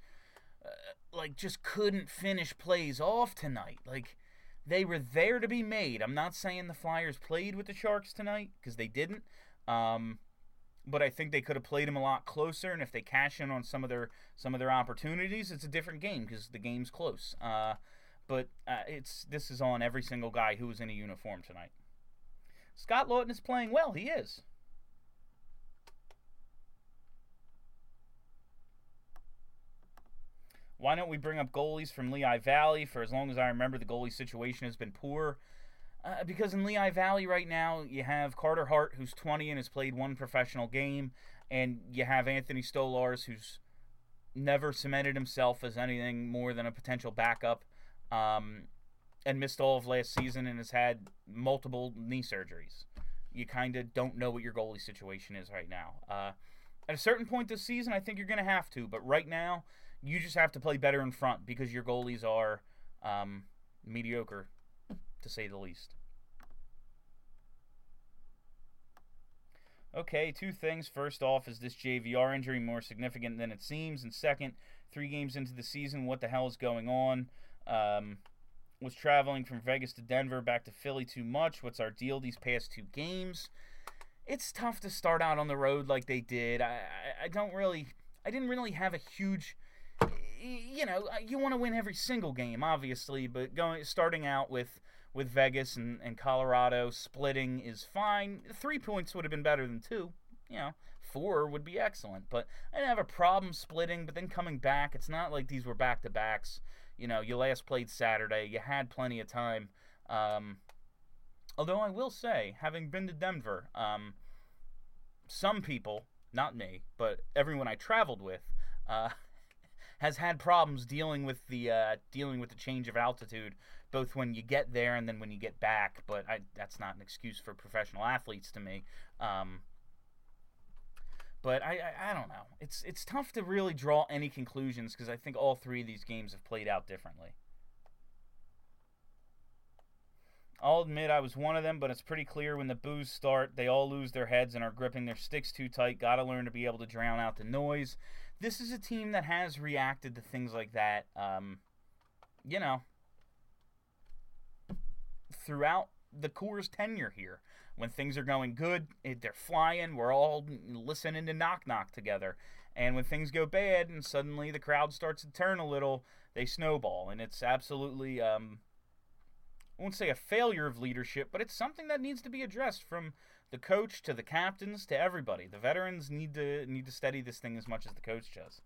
uh, like just couldn't finish plays off tonight. Like they were there to be made. I'm not saying the Flyers played with the Sharks tonight because they didn't. Um, but I think they could have played them a lot closer. And if they cash in on some of their some of their opportunities, it's a different game because the game's close. Uh, but uh, it's this is on every single guy who was in a uniform tonight. Scott Laughton is playing well. He is. Why don't we bring up goalies from Lehigh Valley? For as long as I remember, the goalie situation has been poor. Uh, because in Lehigh Valley right now, you have Carter Hart, who's 20 and has played one professional game, and you have Anthony Stolarz, who's never cemented himself as anything more than a potential backup, um, and missed all of last season and has had multiple knee surgeries. You kind of don't know what your goalie situation is right now. Uh, at a certain point this season, I think you're going to have to, but right now, you just have to play better in front because your goalies are um, mediocre, to say the least. Okay, two things. First off, is this JVR injury more significant than it seems? And second, three games into the season, what the hell is going on? Um, was traveling from Vegas to Denver back to Philly too much? What's our deal these past two games? It's tough to start out on the road like they did. I, I, I don't really, I didn't really have a huge you know, uh, you want to win every single game, obviously, but going starting out with with Vegas and, and Colorado splitting is fine. Three points would have been better than two. You know, four would be excellent. But I didn't have a problem splitting, but then coming back, it's not like these were back to backs. You know, you last played Saturday, you had plenty of time. Um, although I will say, having been to Denver, um, some people, not me, but everyone I traveled with, uh, has had problems dealing with the uh, dealing with the change of altitude, both when you get there and then when you get back. But I, that's not an excuse for professional athletes to me. Um, but I, I, I don't know. It's it's tough to really draw any conclusions because I think all three of these games have played out differently. I'll admit I was one of them, but it's pretty clear when the boos start, they all lose their heads and are gripping their sticks too tight. Got to learn to be able to drown out the noise this is a team that has reacted to things like that. Um, you know, throughout the Coors tenure here, when things are going good, they're flying. We're all listening to Knock Knock together. And when things go bad and suddenly the crowd starts to turn a little, they snowball. And it's absolutely, um, I won't say a failure of leadership, but it's something that needs to be addressed from the coach to the captains to everybody. The veterans need to need to study this thing as much as the coach does.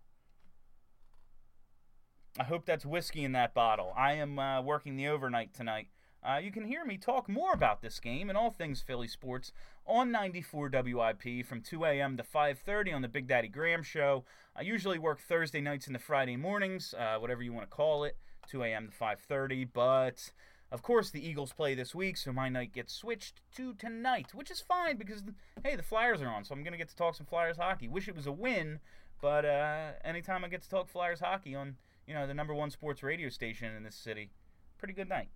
I hope that's whiskey in that bottle. I am uh, working the overnight tonight. Uh, you can hear me talk more about this game and all things Philly sports on 94 WIP from 2 a.m. to 5:30 on the Big Daddy Graham Show. I usually work Thursday nights and the Friday mornings, uh, whatever you want to call it, 2 a.m. to 5:30. But of course, the Eagles play this week, so my night gets switched to tonight, which is fine because hey, the Flyers are on, so I'm gonna get to talk some Flyers hockey. Wish it was a win, but uh, anytime I get to talk Flyers hockey on you know the number one sports radio station in this city, pretty good night.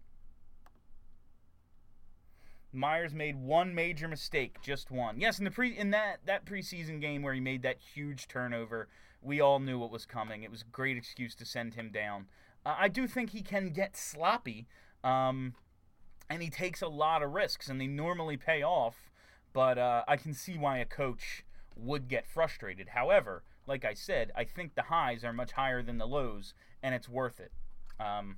Myers made one major mistake, just one. Yes, in the pre in that that preseason game where he made that huge turnover, we all knew what was coming. It was a great excuse to send him down. Uh, I do think he can get sloppy, um, and he takes a lot of risks, and they normally pay off. But uh, I can see why a coach would get frustrated. However, like I said, I think the highs are much higher than the lows, and it's worth it. Um,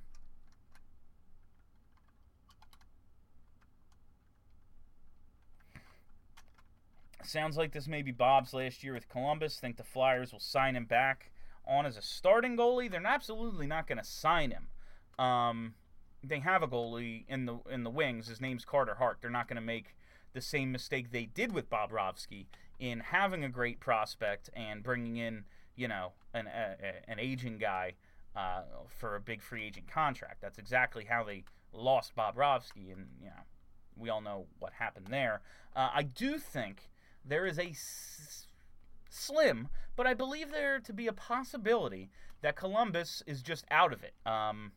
Sounds like this may be Bob's last year with Columbus. Think the Flyers will sign him back on as a starting goalie. They're absolutely not going to sign him. Um, they have a goalie in the in the wings. His name's Carter Hart. They're not going to make the same mistake they did with Bobrovsky in having a great prospect and bringing in you know an a, an aging guy uh, for a big free agent contract. That's exactly how they lost Bobrovsky, and you know we all know what happened there. Uh, I do think there is a s- slim, but I believe there to be a possibility that Columbus is just out of it. Um,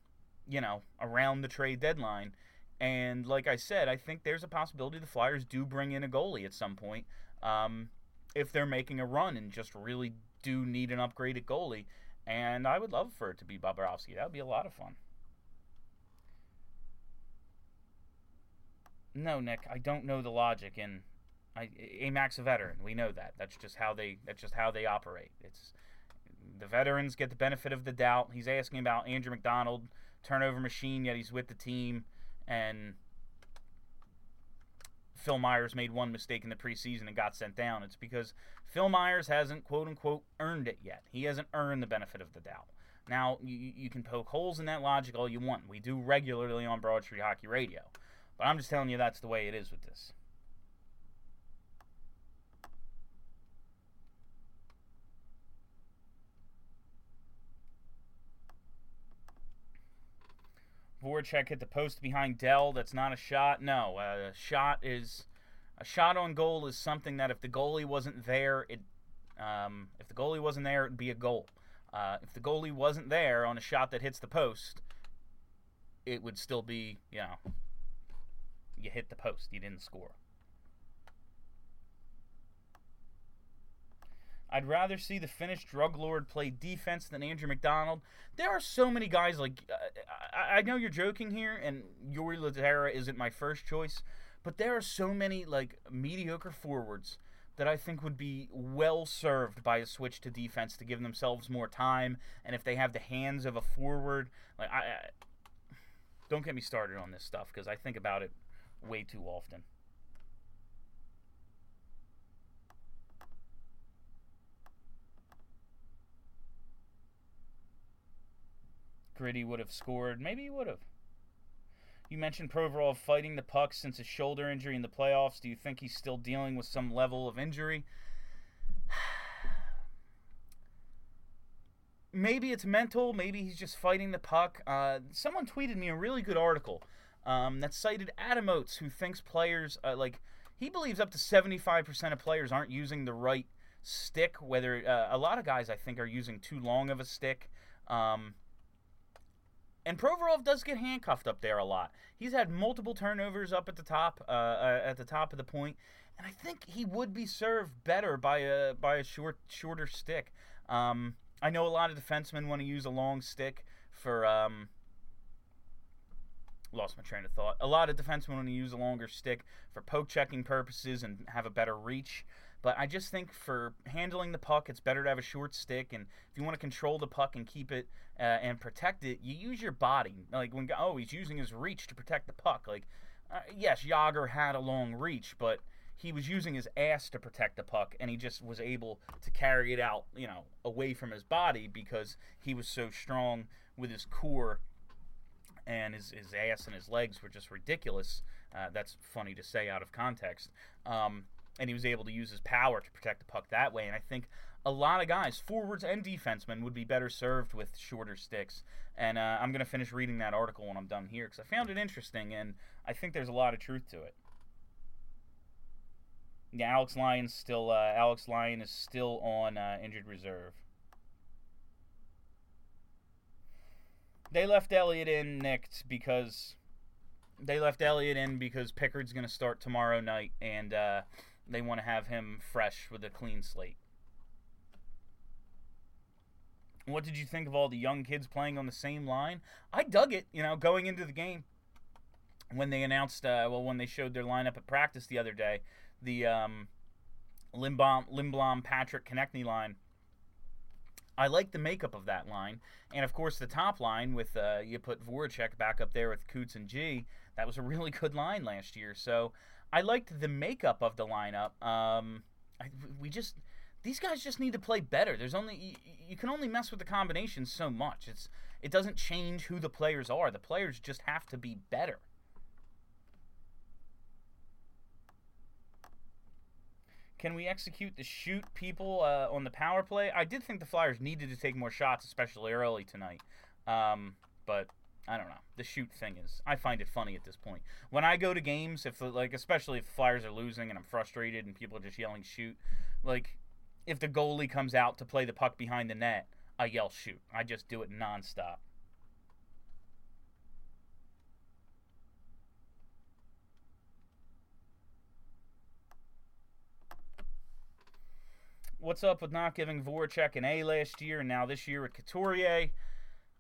you know, around the trade deadline. And like I said, I think there's a possibility the Flyers do bring in a goalie at some point um, if they're making a run and just really do need an upgraded goalie. And I would love for it to be Bobrovsky. That would be a lot of fun. No, Nick, I don't know the logic in I, Amac's a veteran. We know that. That's just how they. That's just how they operate. It's the veterans get the benefit of the doubt. He's asking about Andrew MacDonald, turnover machine, yet he's with the team, and Phil Myers made one mistake in the preseason and got sent down. It's because Phil Myers hasn't quote unquote earned it yet. He hasn't earned the benefit of the doubt. Now you, you can poke holes in that logic all you want. We do regularly on Broad Street Hockey Radio, but I'm just telling you that's the way it is with this. Voracek hit the post behind Dell. That's not a shot. No, a shot is a shot on goal is something that if the goalie wasn't there, it um, if the goalie wasn't there, it'd be a goal. Uh, if the goalie wasn't there on a shot that hits the post, it would still be you know you hit the post, you didn't score. I'd rather see the Finnish drug lord play defense than Andrew MacDonald. There are so many guys like uh, I, I, know you're joking here, and Jori Lehtera isn't my first choice, but there are so many like mediocre forwards that I think would be well served by a switch to defense to give themselves more time, and if they have the hands of a forward, like I, I don't get me started on this stuff because I think about it way too often. Gritty would have scored. Maybe he would have. You mentioned Provorov fighting the puck since his shoulder injury in the playoffs. Do you think he's still dealing with some level of injury? maybe it's mental. Maybe he's just fighting the puck. Uh, someone tweeted me a really good article um, that cited Adam Oates, who thinks players uh, like he believes up to seventy five percent of players aren't using the right stick. Whether uh, a lot of guys I think are using too long of a stick. Um, and Provorov does get handcuffed up there a lot. He's had multiple turnovers up at the top, uh, uh, at the top of the point, and I think he would be served better by a by a short shorter stick. Um, I know a lot of defensemen want to use a long stick for. Um, lost my train of thought. A lot of defensemen want to use a longer stick for poke checking purposes and have a better reach. But I just think for handling the puck, it's better to have a short stick. And if you want to control the puck and keep it uh, and protect it, you use your body. Like when oh he's using his reach to protect the puck. Like uh, yes, Jagr had a long reach, but he was using his ass to protect the puck, and he just was able to carry it out, you know, away from his body because he was so strong with his core and his, his ass and his legs were just ridiculous. Uh, that's funny to say out of context. Um, and he was able to use his power to protect the puck that way. And I think a lot of guys, forwards and defensemen, would be better served with shorter sticks. And uh, I'm going to finish reading that article when I'm done here because I found it interesting and I think there's a lot of truth to it. Yeah, Alex Lyon's still uh, Alex Lyon is still on uh, injured reserve. They left Elliott in nicked because they left Elliott in because Pickard's going to start tomorrow night, and uh, they want to have him fresh with a clean slate. What did you think of all the young kids playing on the same line? I dug it, you know, going into the game. When they announced, uh, well, when they showed their lineup at practice the other day, the um, Lindblom, Patrick, Konecny line. I like the makeup of that line, and of course the top line with uh, you put Voracek back up there with Coots and G. That was a really good line last year. So I liked the makeup of the lineup. Um, I, we just these guys just need to play better. There's only you, you can only mess with the combinations so much. It's it doesn't change who the players are. The players just have to be better. Can we execute the shoot people uh, on the power play? I did think the Flyers needed to take more shots, especially early tonight. Um, but I don't know. The shoot thing is, I find it funny at this point. When I go to games, if like especially if Flyers are losing and I'm frustrated and people are just yelling shoot, like if the goalie comes out to play the puck behind the net, I yell shoot. I just do it nonstop. What's up with not giving Voracek an A last year and now this year with Couturier?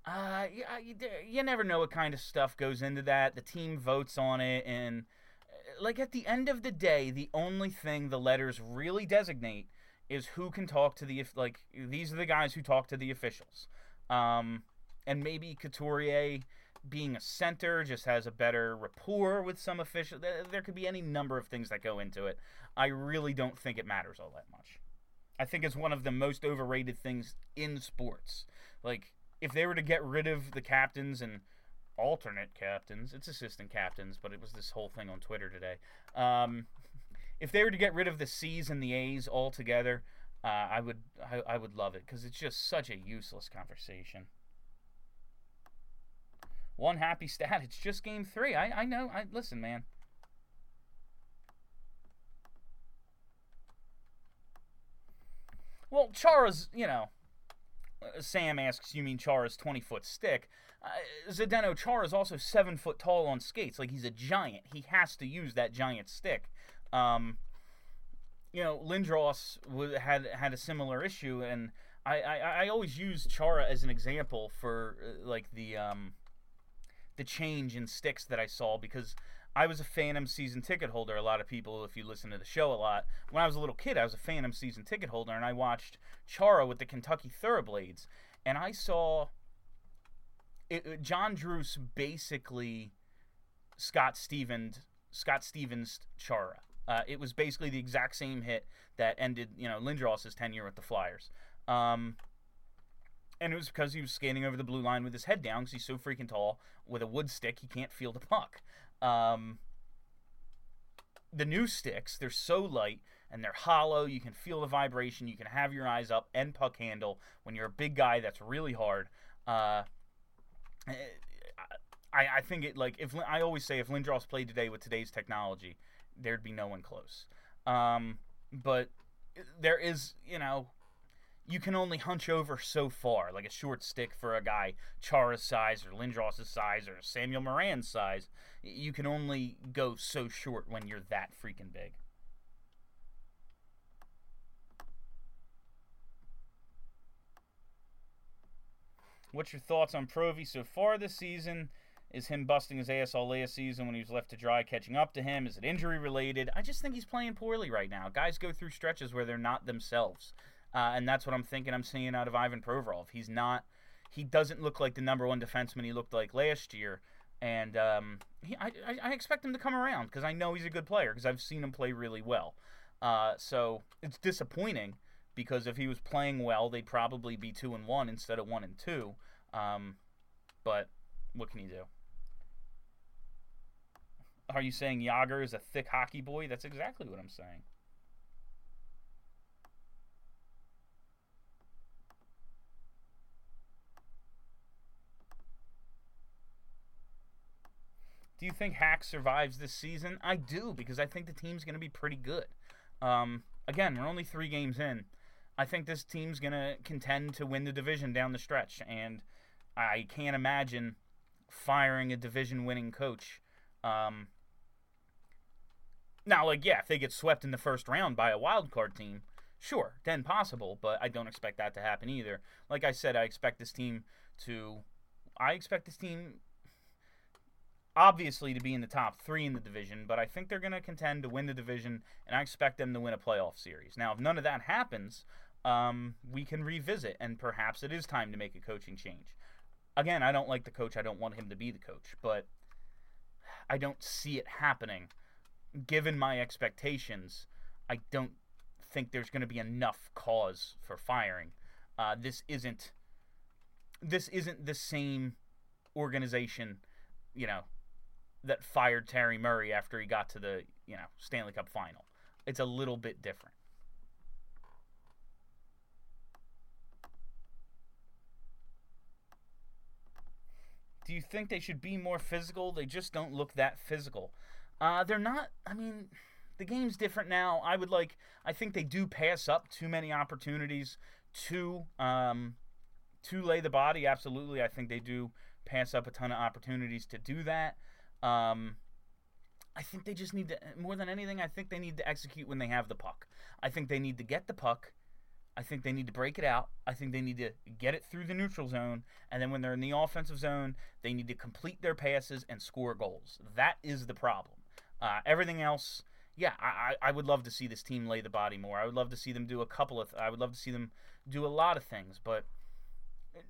Uh, you, you never know what kind of stuff goes into that. The team votes on it, and uh, like at the end of the day, the only thing the letters really designate is who can talk to the like. These are the guys who talk to the officials. Um, and maybe Couturier being a center just has a better rapport with some officials. There could be any number of things that go into it. I really don't think it matters all that much. I think it's one of the most overrated things in sports. Like, if they were to get rid of the captains and alternate captains, it's assistant captains, but it was this whole thing on Twitter today. Um, if they were to get rid of the C's and the A's altogether, uh, I would I, I would love it because it's just such a useless conversation. One happy stat. It's just game three. I I know. I listen, man. Well, Chara's, you know, Sam asks, you mean Chara's 20 foot stick? Uh, Zdeno Chara is also seven foot tall on skates. Like he's a giant. He has to use that giant stick. Um, you know, Lindros had had a similar issue, and I, I, I always use Chara as an example for uh, like the um, the change in sticks that I saw because I was a Phantom season ticket holder. A lot of people, if you listen to the show a lot, when I was a little kid, I was a Phantom season ticket holder, and I watched Chara with the Kentucky Thoroughblades, and I saw it, John Druce basically Scott Stevens Scott Stevens Chara. Uh, it was basically the exact same hit that ended, you know, Lindros's tenure with the Flyers. Um, and it was because he was skating over the blue line with his head down because he's so freaking tall. With a wood stick, he can't feel the puck. Um, the new sticks, they're so light and they're hollow. You can feel the vibration. You can have your eyes up and puck handle. When you're a big guy, that's really hard. Uh, I, I think it like if I always say if Lindros played today with today's technology, there'd be no one close. Um, but there is, you know, you can only hunch over so far. Like a short stick for a guy Chara's size or Lindros's size or Samuel Morin's size, you can only go so short when you're that freaking big. What's your thoughts on Provy so far this season? Is him busting his ass all last season when he was left to dry catching up to him? Is it injury related? I just think he's playing poorly right now. Guys go through stretches where they're not themselves. Uh, and that's what I'm thinking I'm seeing out of Ivan Provorov. He's not, he doesn't look like the number one defenseman he looked like last year. And um, he, I, I expect him to come around because I know he's a good player because I've seen him play really well. Uh, so it's disappointing because if he was playing well, they'd probably be two and one instead of one and two. Um, but what can you do? Are you saying Jagr is a thick hockey boy? That's exactly what I'm saying. Do you think Hack survives this season? I do because I think the team's going to be pretty good. Um, again, we're only three games in. I think this team's going to contend to win the division down the stretch, and I can't imagine firing a division-winning coach. Um, now, like, yeah, if they get swept in the first round by a wild card team, sure, then possible, but I don't expect that to happen either. Like I said, I expect this team to. I expect this team obviously to be in the top three in the division, but I think they're going to contend to win the division, and I expect them to win a playoff series. Now, if none of that happens, um, we can revisit, and perhaps it is time to make a coaching change. Again, I don't like the coach. I don't want him to be the coach, but I don't see it happening. Given my expectations, I don't think there's going to be enough cause for firing. Uh, this isn't this isn't the same organization, you know, that fired Terry Murray after he got to the you know Stanley Cup final. It's a little bit different. Do you think they should be more physical? They just don't look that physical. Uh, they're not. I mean, the game's different now. I would like. I think they do pass up too many opportunities to um, to lay the body. Absolutely, I think they do pass up a ton of opportunities to do that. Um, I think they just need to, more than anything, I think they need to execute when they have the puck. I think they need to get the puck. I think they need to break it out. I think they need to get it through the neutral zone. And then when they're in the offensive zone, they need to complete their passes and score goals. That is the problem. Uh, everything else, yeah, I, I would love to see this team lay the body more. I would love to see them do a couple of, I would love to see them do a lot of things. But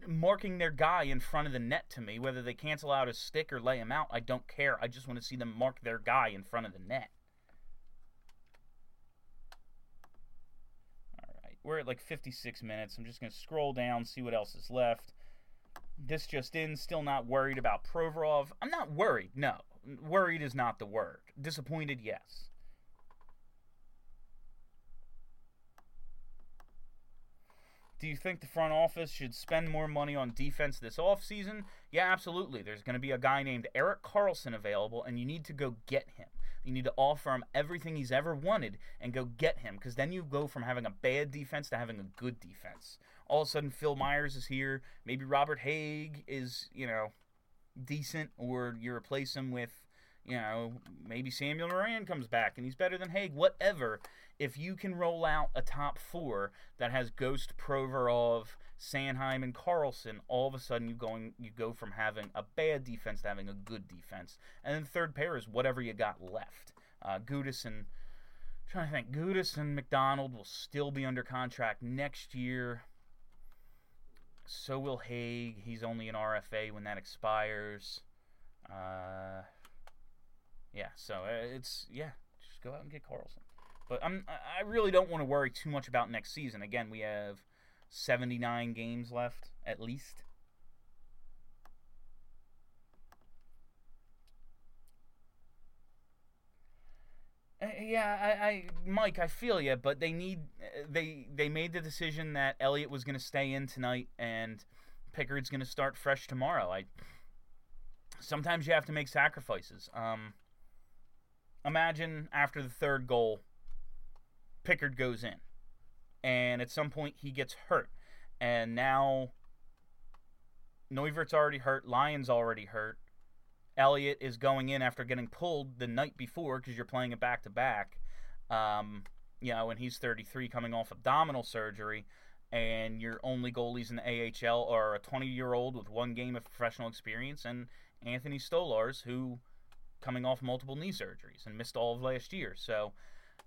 marking their guy in front of the net to me, whether they cancel out his stick or lay him out, I don't care. I just want to see them mark their guy in front of the net. All right, we're at like 56 minutes. I'm just going to scroll down, see what else is left. This just in, still not worried about Provorov. I'm not worried, no. Worried is not the word. Disappointed, yes. Do you think the front office should spend more money on defense this offseason? Yeah, absolutely. There's going to be a guy named Erik Karlsson available, and you need to go get him. You need to offer him everything he's ever wanted and go get him, because then you go from having a bad defense to having a good defense. All of a sudden, Phil Myers is here. Maybe Robert Hägg is, you know, decent, or you replace him with, you know, maybe Samuel Morin comes back and he's better than Hägg, Whatever if you can roll out a top four that has Ghost, Provorov, Sanheim, and Karlsson, all of a sudden you going you go from having a bad defense to having a good defense, and then third pair is whatever you got left. Uh, Gudas and trying to think, Gudas and MacDonald will still be under contract next year. So will Hägg. He's only an RFA when that expires. Uh, yeah, so uh, it's yeah, just go out and get Karlsson. But I'm I really don't want to worry too much about next season. Again, we have 79 games left at least. Uh, yeah, I, I, Mike, I feel you, but they need they they made the decision that Elliott was going to stay in tonight and Pickard's going to start fresh tomorrow. I sometimes you have to make sacrifices. Um, imagine after the third goal, Pickard goes in. And at some point, he gets hurt. And now Neuvirth's already hurt. Lyon's already hurt. Elliott is going in after getting pulled the night before because you're playing it back to back. Um, you know, and he's 33 coming off abdominal surgery. And your only goalies in the AHL are a 20 year old with one game of professional experience and Anthony Stolarz, who coming off multiple knee surgeries and missed all of last year. So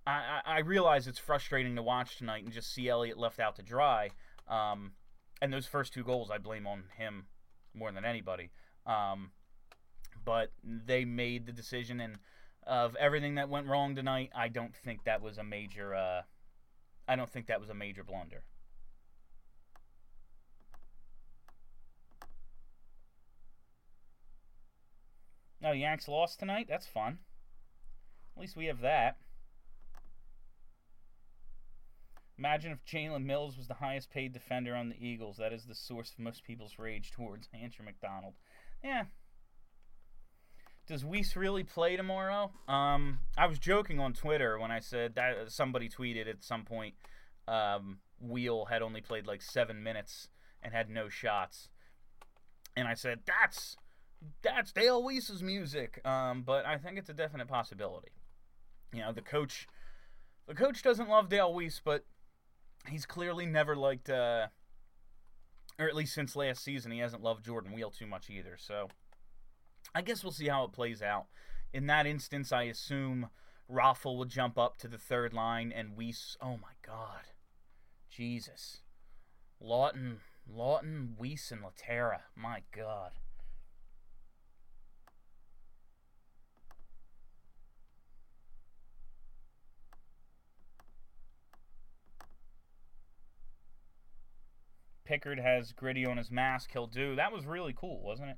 I, I realize it's frustrating to watch tonight and just see Elliott left out to dry. Um, and those first two goals, I blame on him more than anybody. Um, but they made the decision, and of everything that went wrong tonight, I don't think that was a major. Uh, I don't think that was a major blunder. No, Yanks lost tonight. That's fun. At least we have that. Imagine if Jalen Mills was the highest paid defender on the Eagles. That is the source of most people's rage towards Andrew MacDonald. Yeah. Does Weise really play tomorrow? Um, I was joking on Twitter when I said that somebody tweeted at some point um, Weal had only played like seven minutes and had no shots, and I said that's that's Dale Weise's music. Um, but I think it's a definite possibility. You know, the coach, the coach doesn't love Dale Weise, but he's clearly never liked, uh, or at least since last season, he hasn't loved Jordan Weal too much either. So I guess we'll see how it plays out. In that instance, I assume Raffl will jump up to the third line and Weise. Oh my God, Jesus, Laughton, Laughton, Weise, and Lehtera. My God. Pickard has gritty on his mask. He'll do. That was really cool, wasn't it?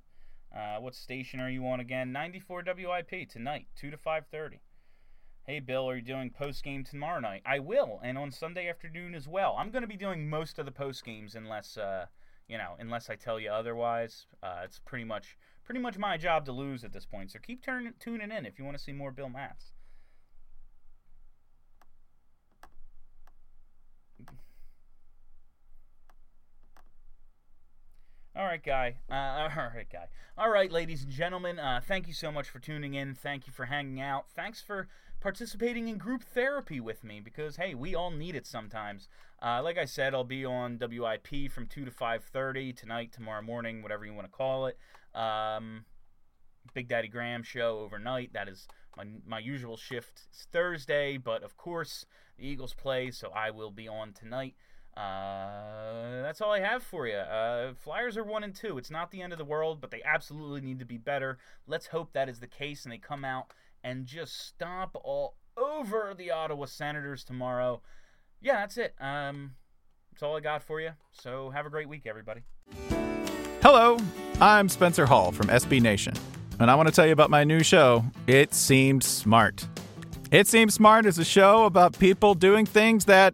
Uh, what station are you on again? 94 WIP tonight, 2 to 5:30. Hey Bill, are you doing post game tomorrow night? I will, and on Sunday afternoon as well. I'm going to be doing most of the post games unless uh, you know, unless I tell you otherwise. Uh, it's pretty much pretty much my job to lose at this point. So keep turn, tuning in if you want to see more Bill Matz. All right, guy. Uh, all right, guy. All right, ladies and gentlemen. Uh, thank you so much for tuning in. Thank you for hanging out. Thanks for participating in group therapy with me because hey, we all need it sometimes. Uh, like I said, I'll be on WIP from two to five thirty tonight, tomorrow morning, whatever you want to call it. Um, Big Daddy Graham show overnight. That is my my usual shift. It's Thursday, but of course the Eagles play, so I will be on tonight. Uh, that's all I have for you. Uh, Flyers are one and two. It's not the end of the world, but they absolutely need to be better. Let's hope that is the case and they come out and just stomp all over the Ottawa Senators tomorrow. Yeah, that's it. Um, that's all I got for you. So have a great week, everybody. Hello, I'm Spencer Hall from SB Nation, and I want to tell you about my new show, It Seemed Smart. It seemed Smart is a show about people doing things that